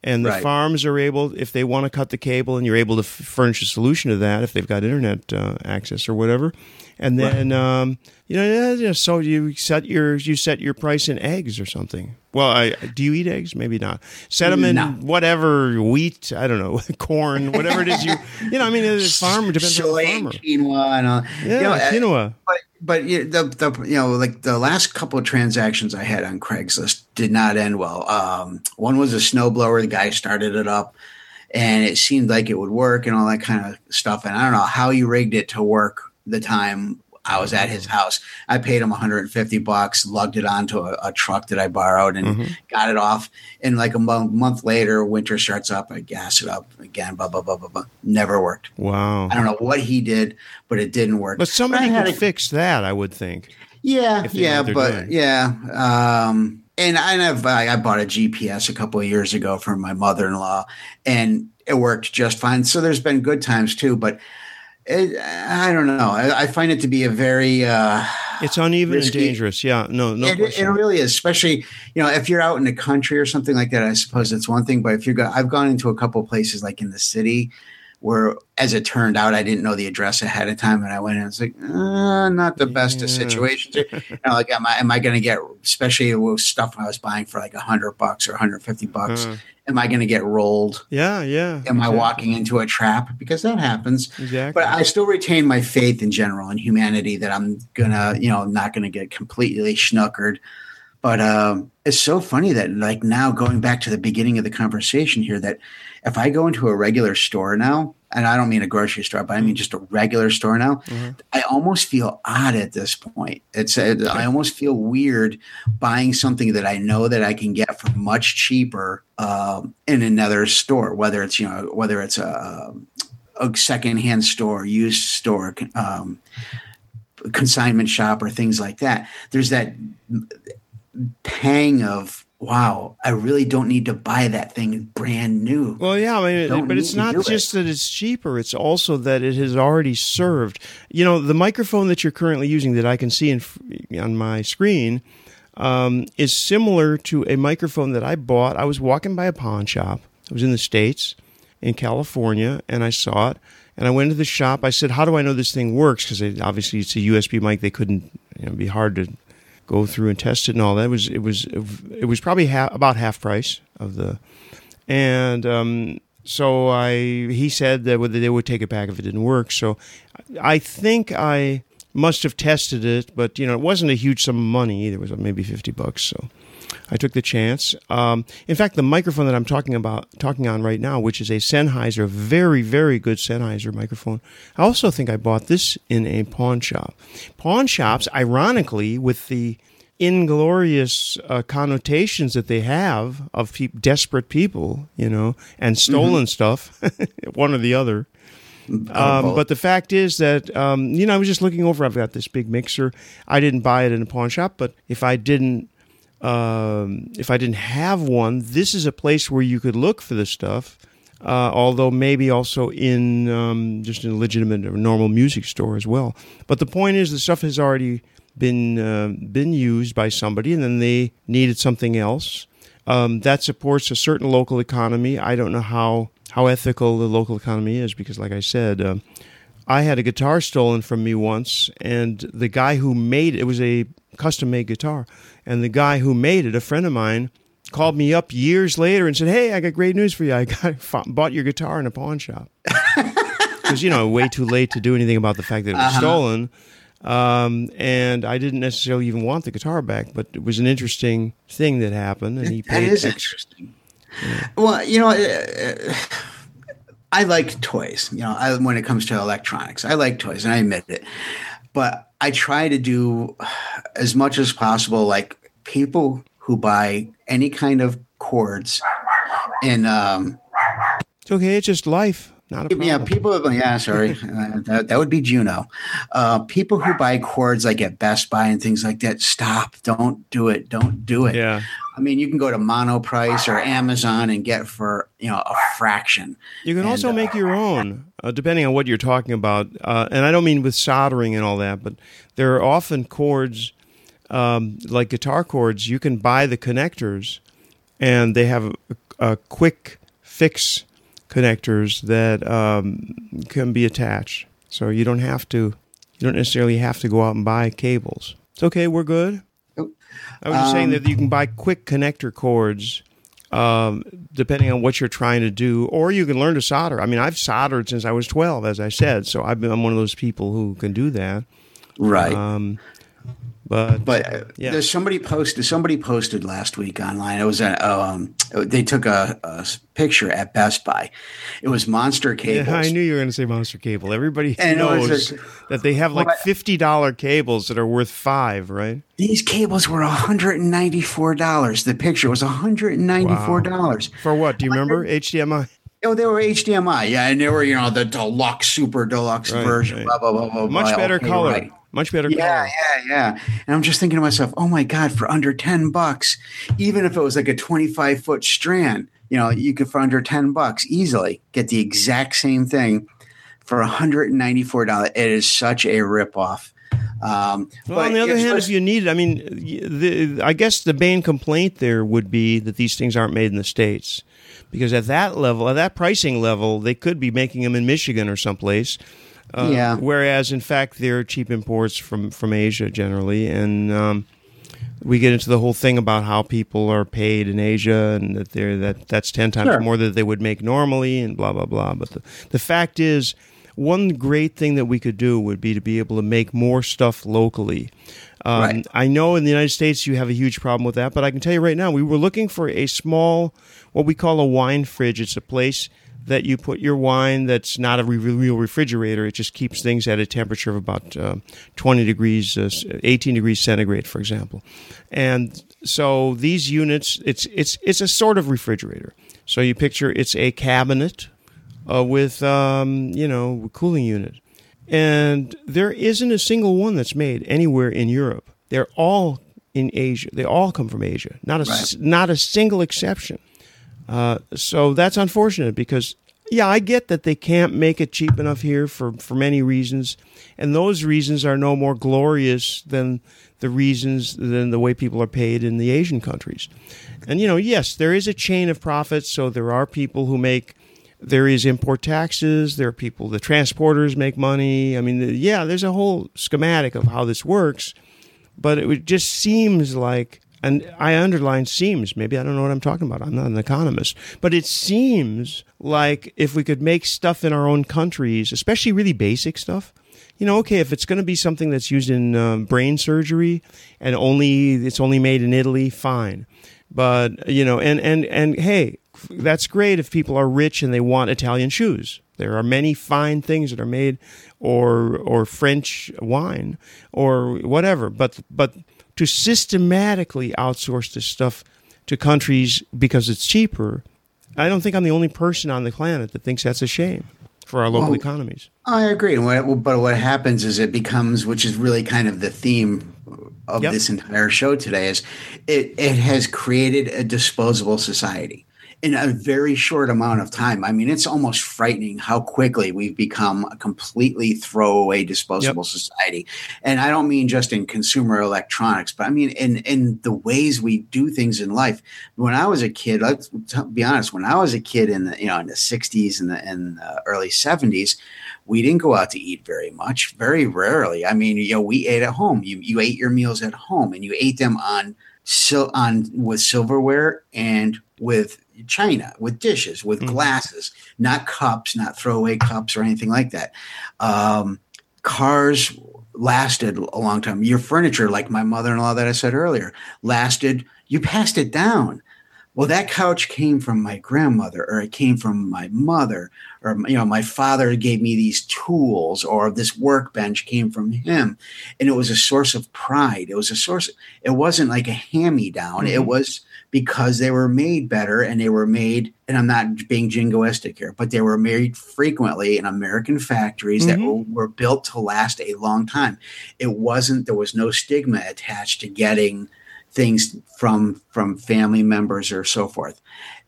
and the right. farms are able if they want to cut the cable and you're able to f- furnish a solution to that if they've got internet uh, access or whatever and then right. um, you know so you set your you set your price in eggs or something well I, do you eat eggs maybe not in no. whatever wheat i don't know corn whatever it is you you know i mean the farm depends Soy, on the farmer quinoa and all. yeah you know, quinoa but but the the you know like the last couple of transactions I had on Craigslist did not end well. Um, one was a snowblower. The guy started it up, and it seemed like it would work and all that kind of stuff. And I don't know how you rigged it to work the time I was at his house. I paid him 150 bucks, lugged it onto a, a truck that I borrowed, and mm-hmm. got it off. And like a mo- month later, winter starts up. I gas it up again. Blah blah blah blah blah. Never worked. Wow. I don't know what he did, but it didn't work. But somebody but could a, fix that, I would think. Yeah, yeah, but doing. yeah. Um, and I've I bought a GPS a couple of years ago from my mother in law, and it worked just fine. So there's been good times too, but it, I don't know. I, I, find it to be a very uh, it's uneven risky. and dangerous. Yeah, no, no. It, it, really is, especially you know if you're out in the country or something like that. I suppose it's one thing, but if you go, I've gone into a couple places like in the city where, as it turned out, I didn't know the address ahead of time, and I went in. was like uh, not the best yeah. of situations. you know, like am I am I going to get, especially with stuff I was buying for like a hundred bucks or 150 bucks. Uh am I going to get rolled? Yeah, yeah. Am exactly. I walking into a trap? Because that happens. Exactly. But I still retain my faith in general in humanity that I'm gonna, you know, not gonna get completely schnookered. But um, it's so funny that, like, now going back to the beginning of the conversation here, that if I go into a regular store now, and I don't mean a grocery store, but I mean just a regular store now, mm-hmm. I almost feel odd at this point. It's a, I almost feel weird buying something that I know that I can get for much cheaper um, in another store, whether it's you know whether it's a, a secondhand store, used store. Um, consignment shop or things like that there's that pang of wow, I really don't need to buy that thing brand new. Well, yeah, I mean, but it's not just it. that it's cheaper; it's also that it has already served. You know, the microphone that you're currently using that I can see in, on my screen um, is similar to a microphone that I bought. I was walking by a pawn shop. I was in the states, in California, and I saw it. And I went to the shop. I said, "How do I know this thing works?" Because obviously it's a USB mic. They couldn't. You know, it'd be hard to go through and test it and all that. It was it was it was probably half, about half price of the, and um, so I he said that they would take it back if it didn't work. So I think I must have tested it, but you know, it wasn't a huge sum of money either. It was maybe fifty bucks. So I took the chance. Um, in fact, the microphone that I'm talking about, talking on right now, which is a Sennheiser, very, very good Sennheiser microphone. I also think I bought this in a pawn shop. Pawn shops, ironically, with the inglorious uh, connotations that they have of pe- desperate people, you know, and stolen mm-hmm. stuff, one or the other. Um, but the fact is that um, you know I was just looking over. I've got this big mixer. I didn't buy it in a pawn shop, but if I didn't, um, if I didn't have one, this is a place where you could look for the stuff. Uh, although maybe also in um, just in a legitimate or normal music store as well. But the point is, the stuff has already been uh, been used by somebody, and then they needed something else. Um, that supports a certain local economy. I don't know how how ethical the local economy is because, like I said, uh, I had a guitar stolen from me once, and the guy who made it, it was a custom made guitar, and the guy who made it, a friend of mine, called me up years later and said, "Hey, I got great news for you. I got bought your guitar in a pawn shop." Because you know, way too late to do anything about the fact that it was uh-huh. stolen. Um, and I didn't necessarily even want the guitar back, but it was an interesting thing that happened, and he paid. That is interesting. Yeah. Well, you know, uh, I like toys. You know, I, when it comes to electronics, I like toys, and I admit it. But I try to do as much as possible, like people who buy any kind of cords and um, it's okay. It's just life. Not a problem. Yeah, people. Yeah, sorry, uh, that, that would be Juno. Uh, people who buy cords like at Best Buy and things like that. Stop! Don't do it! Don't do it. Yeah. I mean, you can go to Monoprice or Amazon and get for you know a fraction. You can and, also make uh, your own, uh, depending on what you're talking about. Uh, and I don't mean with soldering and all that, but there are often cords um, like guitar cords. You can buy the connectors, and they have a, a quick fix connectors that um, can be attached. So you don't have to, you don't necessarily have to go out and buy cables. It's okay. We're good. Oh, I was just um, saying that you can buy quick connector cords, um, depending on what you're trying to do, or you can learn to solder. I mean, I've soldered since I was 12, as I said, so I've been, I'm one of those people who can do that. Right. Um, but but uh, yeah. there's somebody posted somebody posted last week online. It was a um, they took a, a, picture at Best Buy. It was Monster Cables. Yeah, I knew you were going to say Monster Cable. Everybody and knows a, that they have like fifty dollar cables that are worth five, right? These cables were hundred and ninety four dollars. The picture was hundred and ninety four dollars wow. for what? Do you remember HDMI? Oh, they were HDMI, yeah, and they were you know the deluxe, super deluxe right, version. Right. Blah, blah, blah, blah, Much blah. better okay, color. Right. Much better. Yeah, yeah, yeah. And I'm just thinking to myself, oh my god, for under ten bucks, even if it was like a 25 foot strand, you know, you could for under 10 bucks easily get the exact same thing for 194 dollars. It is such a ripoff. Um, well, on the other hand, if you need it, I mean, the, I guess the main complaint there would be that these things aren't made in the states, because at that level, at that pricing level, they could be making them in Michigan or someplace uh, yeah. Whereas, in fact, they're cheap imports from, from Asia generally. And um, we get into the whole thing about how people are paid in Asia and that they're that that's 10 times sure. more than they would make normally and blah, blah, blah. But the, the fact is, one great thing that we could do would be to be able to make more stuff locally. Um, right. I know in the United States you have a huge problem with that, but I can tell you right now, we were looking for a small, what we call a wine fridge. It's a place that you put your wine that's not a real refrigerator. It just keeps things at a temperature of about uh, 20 degrees, uh, 18 degrees centigrade, for example. And so these units, it's, it's, it's a sort of refrigerator. So you picture it's a cabinet uh, with, um, you know, a cooling unit. And there isn't a single one that's made anywhere in Europe. They're all in Asia. They all come from Asia. Not a, right. not a single exception. Uh, so that's unfortunate because, yeah, I get that they can't make it cheap enough here for, for many reasons. And those reasons are no more glorious than the reasons, than the way people are paid in the Asian countries. And, you know, yes, there is a chain of profits. So there are people who make, there is import taxes. There are people, the transporters make money. I mean, yeah, there's a whole schematic of how this works. But it just seems like and I underline seems. Maybe I don't know what I'm talking about. I'm not an economist. But it seems like if we could make stuff in our own countries, especially really basic stuff, you know, okay, if it's going to be something that's used in um, brain surgery and only it's only made in Italy, fine. But you know, and and and hey, that's great if people are rich and they want Italian shoes. There are many fine things that are made, or or French wine, or whatever. But but to systematically outsource this stuff to countries because it's cheaper, I don't think I'm the only person on the planet that thinks that's a shame for our local well, economies. I agree. But what happens is it becomes, which is really kind of the theme of yep. this entire show today, is it, it has created a disposable society in a very short amount of time. I mean, it's almost frightening how quickly we've become a completely throwaway disposable yep. society. And I don't mean just in consumer electronics, but I mean in in the ways we do things in life. When I was a kid, let's be honest, when I was a kid in the you know in the 60s and the, and the early 70s, we didn't go out to eat very much, very rarely. I mean, you know, we ate at home. You you ate your meals at home and you ate them on sil- on with silverware and with china, with dishes, with mm-hmm. glasses, not cups, not throwaway cups or anything like that. Um, cars lasted a long time. Your furniture, like my mother in law that I said earlier, lasted, you passed it down well that couch came from my grandmother or it came from my mother or you know my father gave me these tools or this workbench came from him and it was a source of pride it was a source it wasn't like a hand me down mm-hmm. it was because they were made better and they were made and i'm not being jingoistic here but they were made frequently in american factories mm-hmm. that were, were built to last a long time it wasn't there was no stigma attached to getting things from from family members or so forth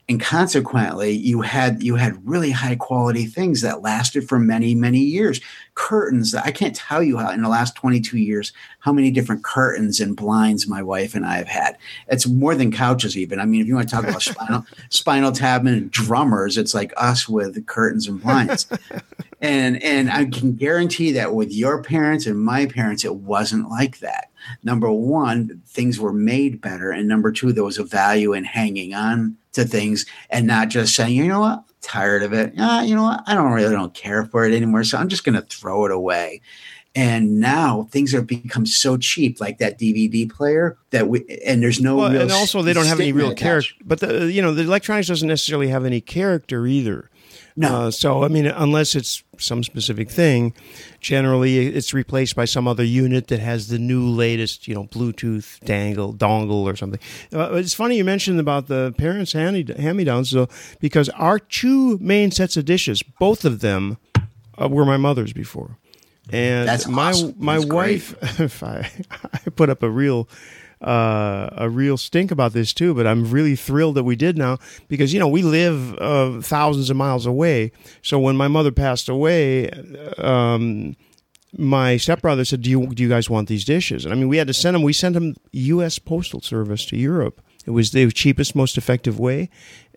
and consequently you had you had really high quality things that lasted for many many years. Curtains i can't tell you how in the last 22 years how many different curtains and blinds my wife and i have had. It's more than couches even. I mean if you want to talk about spinal spinal tap and drummers it's like us with curtains and blinds. And and i can guarantee that with your parents and my parents it wasn't like that. Number one, things were made better. And number two, there was a value in hanging on to things and not just saying, you know what, tired of it. Uh, you know what, I don't really don't care for it anymore. So I'm just going to throw it away. And now things have become so cheap, like that DVD player, that we and there's no. Well, and also they don't have any real character. But the you know the electronics doesn't necessarily have any character either. No. Uh, so, I mean, unless it's some specific thing, generally it's replaced by some other unit that has the new latest, you know, Bluetooth dangle, dongle or something. Uh, it's funny you mentioned about the parents' hand-me-downs, though, because our two main sets of dishes, both of them uh, were my mother's before. And That's my awesome. my That's wife, if I, I put up a real uh, a real stink about this too, but I'm really thrilled that we did now because you know we live uh, thousands of miles away. So when my mother passed away, um, my stepbrother said, "Do you do you guys want these dishes?" And I mean, we had to send them. We sent them U.S. Postal Service to Europe. It was the cheapest, most effective way.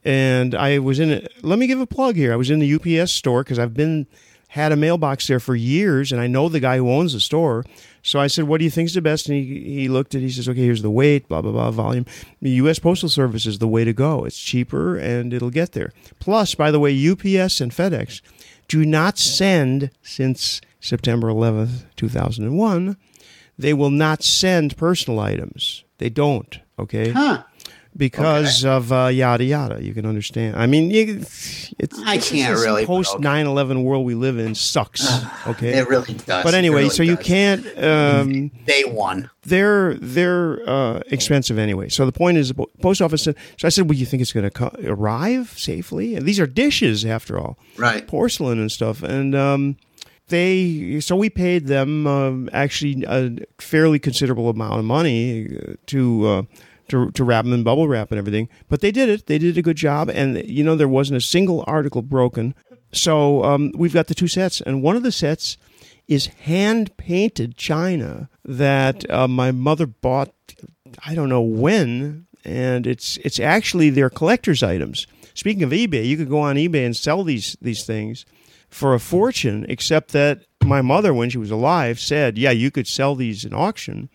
And I was in. A, let me give a plug here. I was in the UPS store because I've been had a mailbox there for years, and I know the guy who owns the store. So I said, "What do you think is the best?" And he he looked at. He says, "Okay, here's the weight, blah blah blah, volume. The U.S. Postal Service is the way to go. It's cheaper and it'll get there. Plus, by the way, UPS and FedEx do not send since September 11th, 2001. They will not send personal items. They don't. Okay. Huh because okay. of uh, yada yada. You can understand. I mean, you, it's I can't really post 9-11 world we live in sucks. Okay, it really does. But anyway, really so you can't. Um, Day one, they're they're uh, expensive anyway. So the point is, the post office. Said, so I said, "Well, you think it's going to co- arrive safely?" And these are dishes, after all, right? Porcelain and stuff, and. Um, they so we paid them um, actually a fairly considerable amount of money uh, to uh, to, to wrap them in bubble wrap and everything. But they did it. They did a good job. And, you know, there wasn't a single article broken. So um, we've got the two sets. And one of the sets is hand painted china that uh, my mother bought, I don't know when. And it's it's actually their collector's items. Speaking of eBay, you could go on eBay and sell these these things for a fortune, except that my mother, when she was alive, said, yeah, you could sell these in auction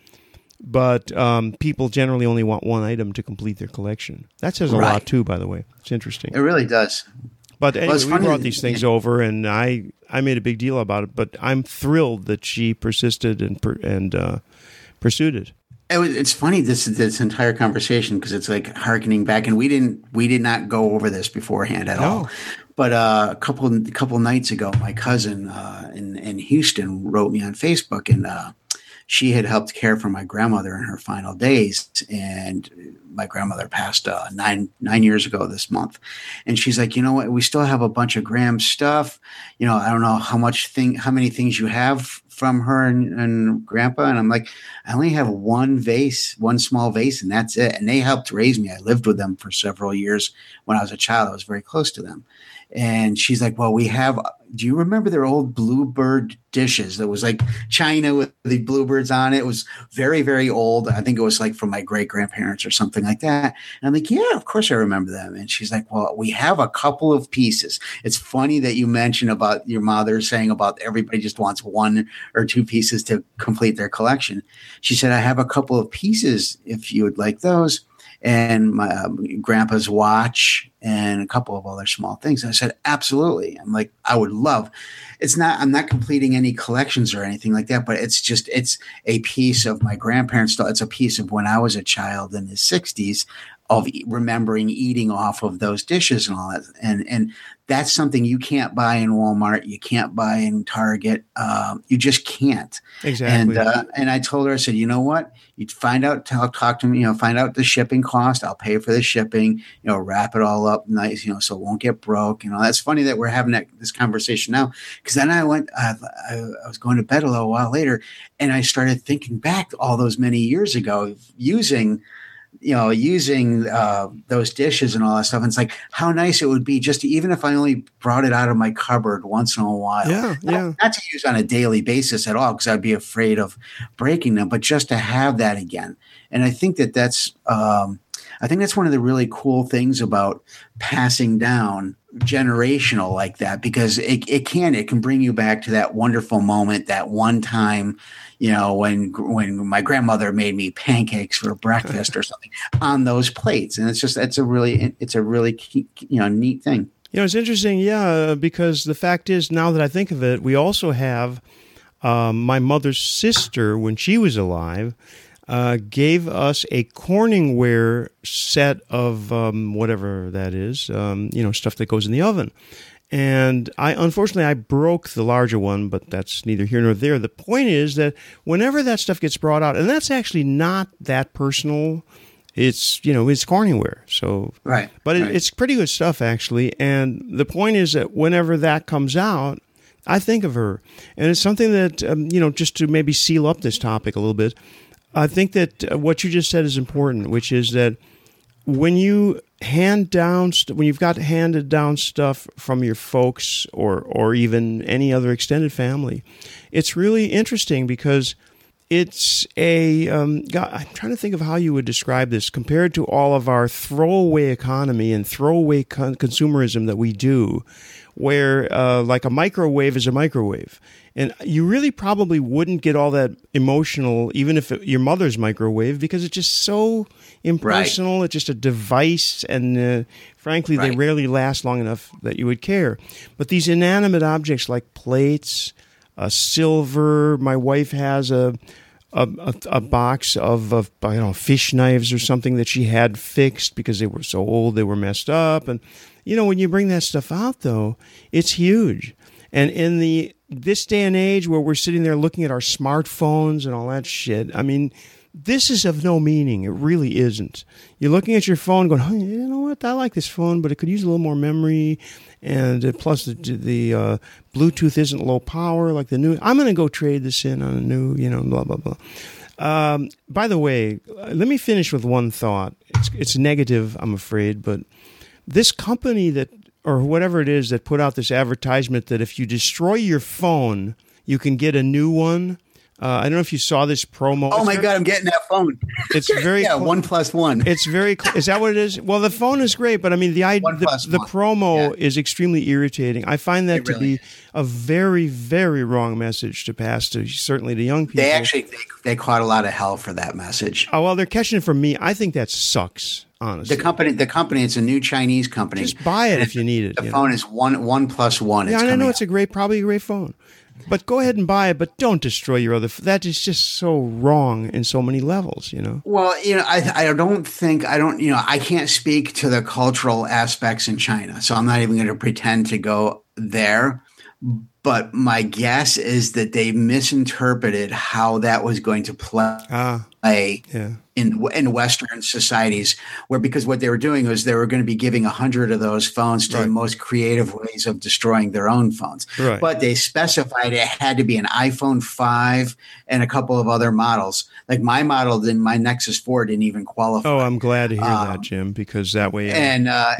but um, people generally only want one item to complete their collection. That says a right. lot too, by the way. It's interesting. It really does. But anyway, it's we brought these things over, and I I made a big deal about it. But I'm thrilled that she persisted and per, and uh, pursued it. It was, it's funny this this entire conversation because it's like harkening back, and we didn't we did not go over this beforehand at No. all. But uh, a couple a couple nights ago, my cousin uh, in in Houston wrote me on Facebook, and uh, she had helped care for my grandmother in her final days, and my grandmother passed uh, nine nine years ago this month. And she's like, you know what? We still have a bunch of Graham stuff. You know, I don't know how much thing, how many things you have from her and, and grandpa. And I'm like, I only have one vase, one small vase, and that's it. And they helped raise me. I lived with them for several years when I was a child. I was very close to them. And she's like, Well, we have, do you remember their old bluebird dishes that was like China with the bluebirds on it? It was very, very old. I think it was like from my great grandparents or something like that. And I'm like, Yeah, of course I remember them. And she's like, Well, we have a couple of pieces. It's funny that you mentioned about your mother saying about everybody just wants one or two pieces to complete their collection. She said, I have a couple of pieces if you would like those and my um, grandpa's watch and a couple of other small things. And I said, absolutely. I'm like, I would love. It's not. I'm not completing any collections or anything like that, but it's just it's a piece of my grandparents'. It's a piece of when I was a child in the '60s of remembering eating off of those dishes and all that. And and that's something you can't buy in Walmart. You can't buy in Target. Um, you just can't. Exactly. And uh, and I told her, I said, you know what? You find out, talk, talk to me, you know, find out the shipping cost. I'll pay for the shipping. You know, wrap it all up nice, you know, so it won't get broke. You know, that's funny that we're having that, this conversation now because then I went, I, I was going to bed a little while later, and I started thinking back all those many years ago using you know, using uh, those dishes and all that stuff. And it's like how nice it would be just to, even if I only brought it out of my cupboard once in a while. Yeah, Not- yeah. Not to use on a daily basis at all, because I'd be afraid of breaking them, but just to have that again. And I think that that's, um, I think that's one of the really cool things about passing down generational like that because it, it can it can bring you back to that wonderful moment that one time you know when when my grandmother made me pancakes for breakfast or something on those plates. And it's just it's a really it's a really key, you know neat thing. You know, it's interesting, yeah, because the fact is, now that I think of it, we also have um, my mother's sister, when she was alive, uh, gave us a Corningware set of um, whatever that is, um, you know, stuff that goes in the oven. And I, unfortunately, I broke the larger one, but that's neither here nor there. The point is that whenever that stuff gets brought out, and that's actually not that personal, it's, you know, it's Corningware. So right but it, right. it's pretty good stuff, actually. And the point is that whenever that comes out, I think of her. And it's something that, um, you know, just to maybe seal up this topic a little bit, I think that uh, what you just said is important, which is that when you hand down, st- when you've got handed down stuff from your folks or, or even any other extended family, it's really interesting because it's a um, God, I'm trying to think of how you would describe this compared to all of our throwaway economy and throwaway con- consumerism that we do, where uh, like a microwave is a microwave, and you really probably wouldn't get all that emotional even if it, your mother's microwave because it's just so impersonal. It's just a device, and uh, frankly, they rarely last long enough that you would care. But these inanimate objects like plates a silver. My wife has a a, a, a box of, of I don't know fish knives or something that she had fixed because they were so old they were messed up. And you know when you bring that stuff out though, it's huge. And in the this day and age where we're sitting there looking at our smartphones and all that shit, I mean. This is of no meaning. It really isn't. You're looking at your phone, going, "Hey, you know what? I like this phone, but it could use a little more memory, and uh, plus the the uh, Bluetooth isn't low power like the new. I'm going to go trade this in on a new, you know, blah blah blah. Um, by the way, uh, let me finish with one thought. It's it's negative, I'm afraid, but this company that or whatever it is that put out this advertisement that if you destroy your phone, you can get a new one. Uh, I don't know if you saw this promo. Oh my god, I'm getting that phone. It's very yeah, one plus one. It's very. Cl- is that what it is? Well, the phone is great, but I mean the I, One the, the promo Yeah. is extremely irritating. I find that It to really be a very very wrong message to pass to certainly to young people. they actually they, they caught a lot of hell for that message. Oh well, they're catching it from me. I think that sucks. Honestly, The company, the company, it's a new Chinese company. just buy it if you need it. the you know? phone is one OnePlus One. Yeah, and I know coming it's a great, probably a great phone. But go ahead and buy it, but don't destroy your other. F- that is just so wrong in so many levels, you know. Well, you know, I I don't think I don't you know I can't speak to the cultural aspects in China, so I'm not even going to pretend to go there. But my guess is that they misinterpreted how that was going to play Ah, yeah. in in Western societies, where because what they were doing was they were going to be giving a hundred of those phones to Right. the most creative ways of destroying their own phones. Right. But they specified it had to be an iPhone five and a couple of other models. Like my model, then my Nexus four didn't even qualify. Oh, I'm glad to hear Um, that, Jim, because that way uh, and uh,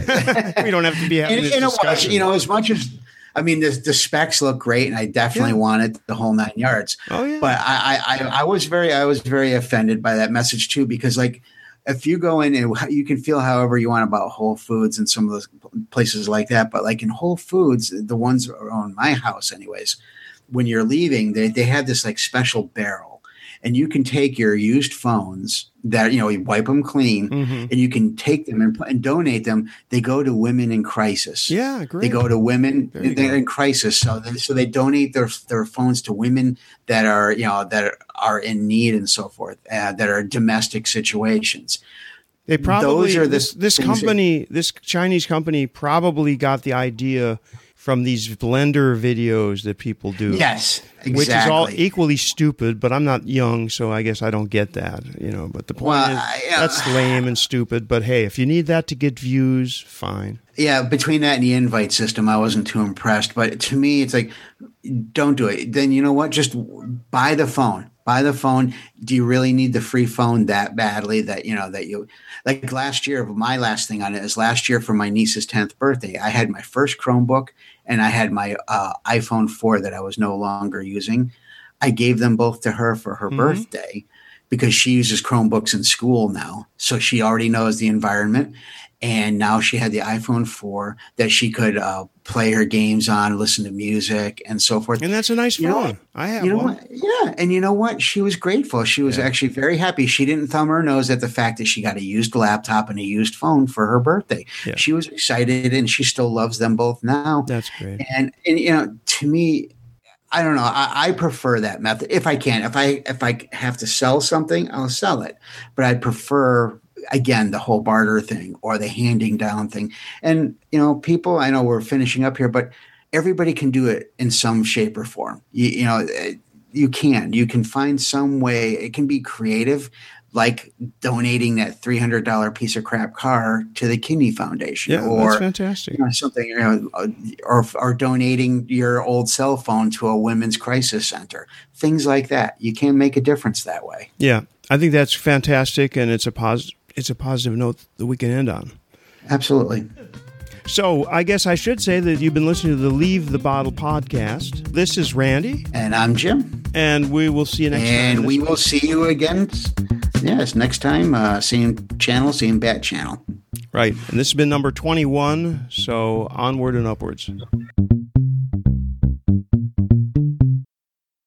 we don't have to be having and, this was, discussion. you know, as much as I mean, the, the specs look great, and I definitely Yeah. wanted the whole nine yards. oh yeah, But I, I, I, I was very, I was very offended by that message too, because like, if you go in and you can feel however you want about Whole Foods and some of those places like that, but like in Whole Foods, the ones around my house, anyways, when you're leaving, they they have this like special barrel, and you can take your used phones that you know you wipe them clean, Mhm. and you can take them and, and donate them. They go to women in crisis. yeah, great. They go to women they're go. in crisis, so they, so they donate their their phones to women that are you know that are in need and so forth, uh, that are domestic situations. They probably Those are the this, this things that- company, this Chinese company, probably got the idea from these Blender videos that people do. Yes, exactly. Which is all equally stupid, but I'm not young, so I guess I don't get that, you know. But the point Well, is, I- uh, that's lame and stupid. But hey, if you need that to get views, fine. yeah, between that and the invite system, I wasn't too impressed. But to me, it's like, don't do it. Then you know what? Just buy the phone. Buy the phone. Do you really need the free phone that badly that you know that you like last year? My last thing on it is last year for my niece's tenth birthday. I had my first Chromebook and I had my uh, iPhone four that I was no longer using. I gave them both to her for her Mhm. birthday because she uses Chromebooks in school now, so she already knows the environment. And now she had the iPhone 4 that she could uh, play her games on, listen to music, and so forth. And that's a nice You phone. I have You know one. what? Yeah, and you know what? She was grateful. She was Yeah. actually very happy. She didn't thumb her nose at the fact that she got a used laptop and a used phone for her birthday. Yeah. She was excited, and she still loves them both now. That's great. And and you know, to me, I don't know. I, I prefer that method if I can. If I if I have to sell something, I'll sell it. But I prefer again the whole barter thing or the handing down thing. And you know, people. I know we're finishing up here, but everybody can do it in some shape or form. You, you know, eh, you can. You can find some way. It can be creative. Like donating that three hundred dollar piece of crap car to the Kidney Foundation, Yeah, or that's fantastic. you know, something, you know, or or donating your old cell phone to a women's crisis center, things like that. You can make a difference that way. Yeah, I think that's fantastic, and it's a positive. It's a positive note that we can end on. Absolutely. So I guess I should say that you've been listening to the Leave the Bottle podcast. This is Randy, And I'm Jim, and we will see you next time. and we This- will see you again. Yes, next time, uh, same channel, same bat channel. right. And this has been number twenty-one. So onward and upwards.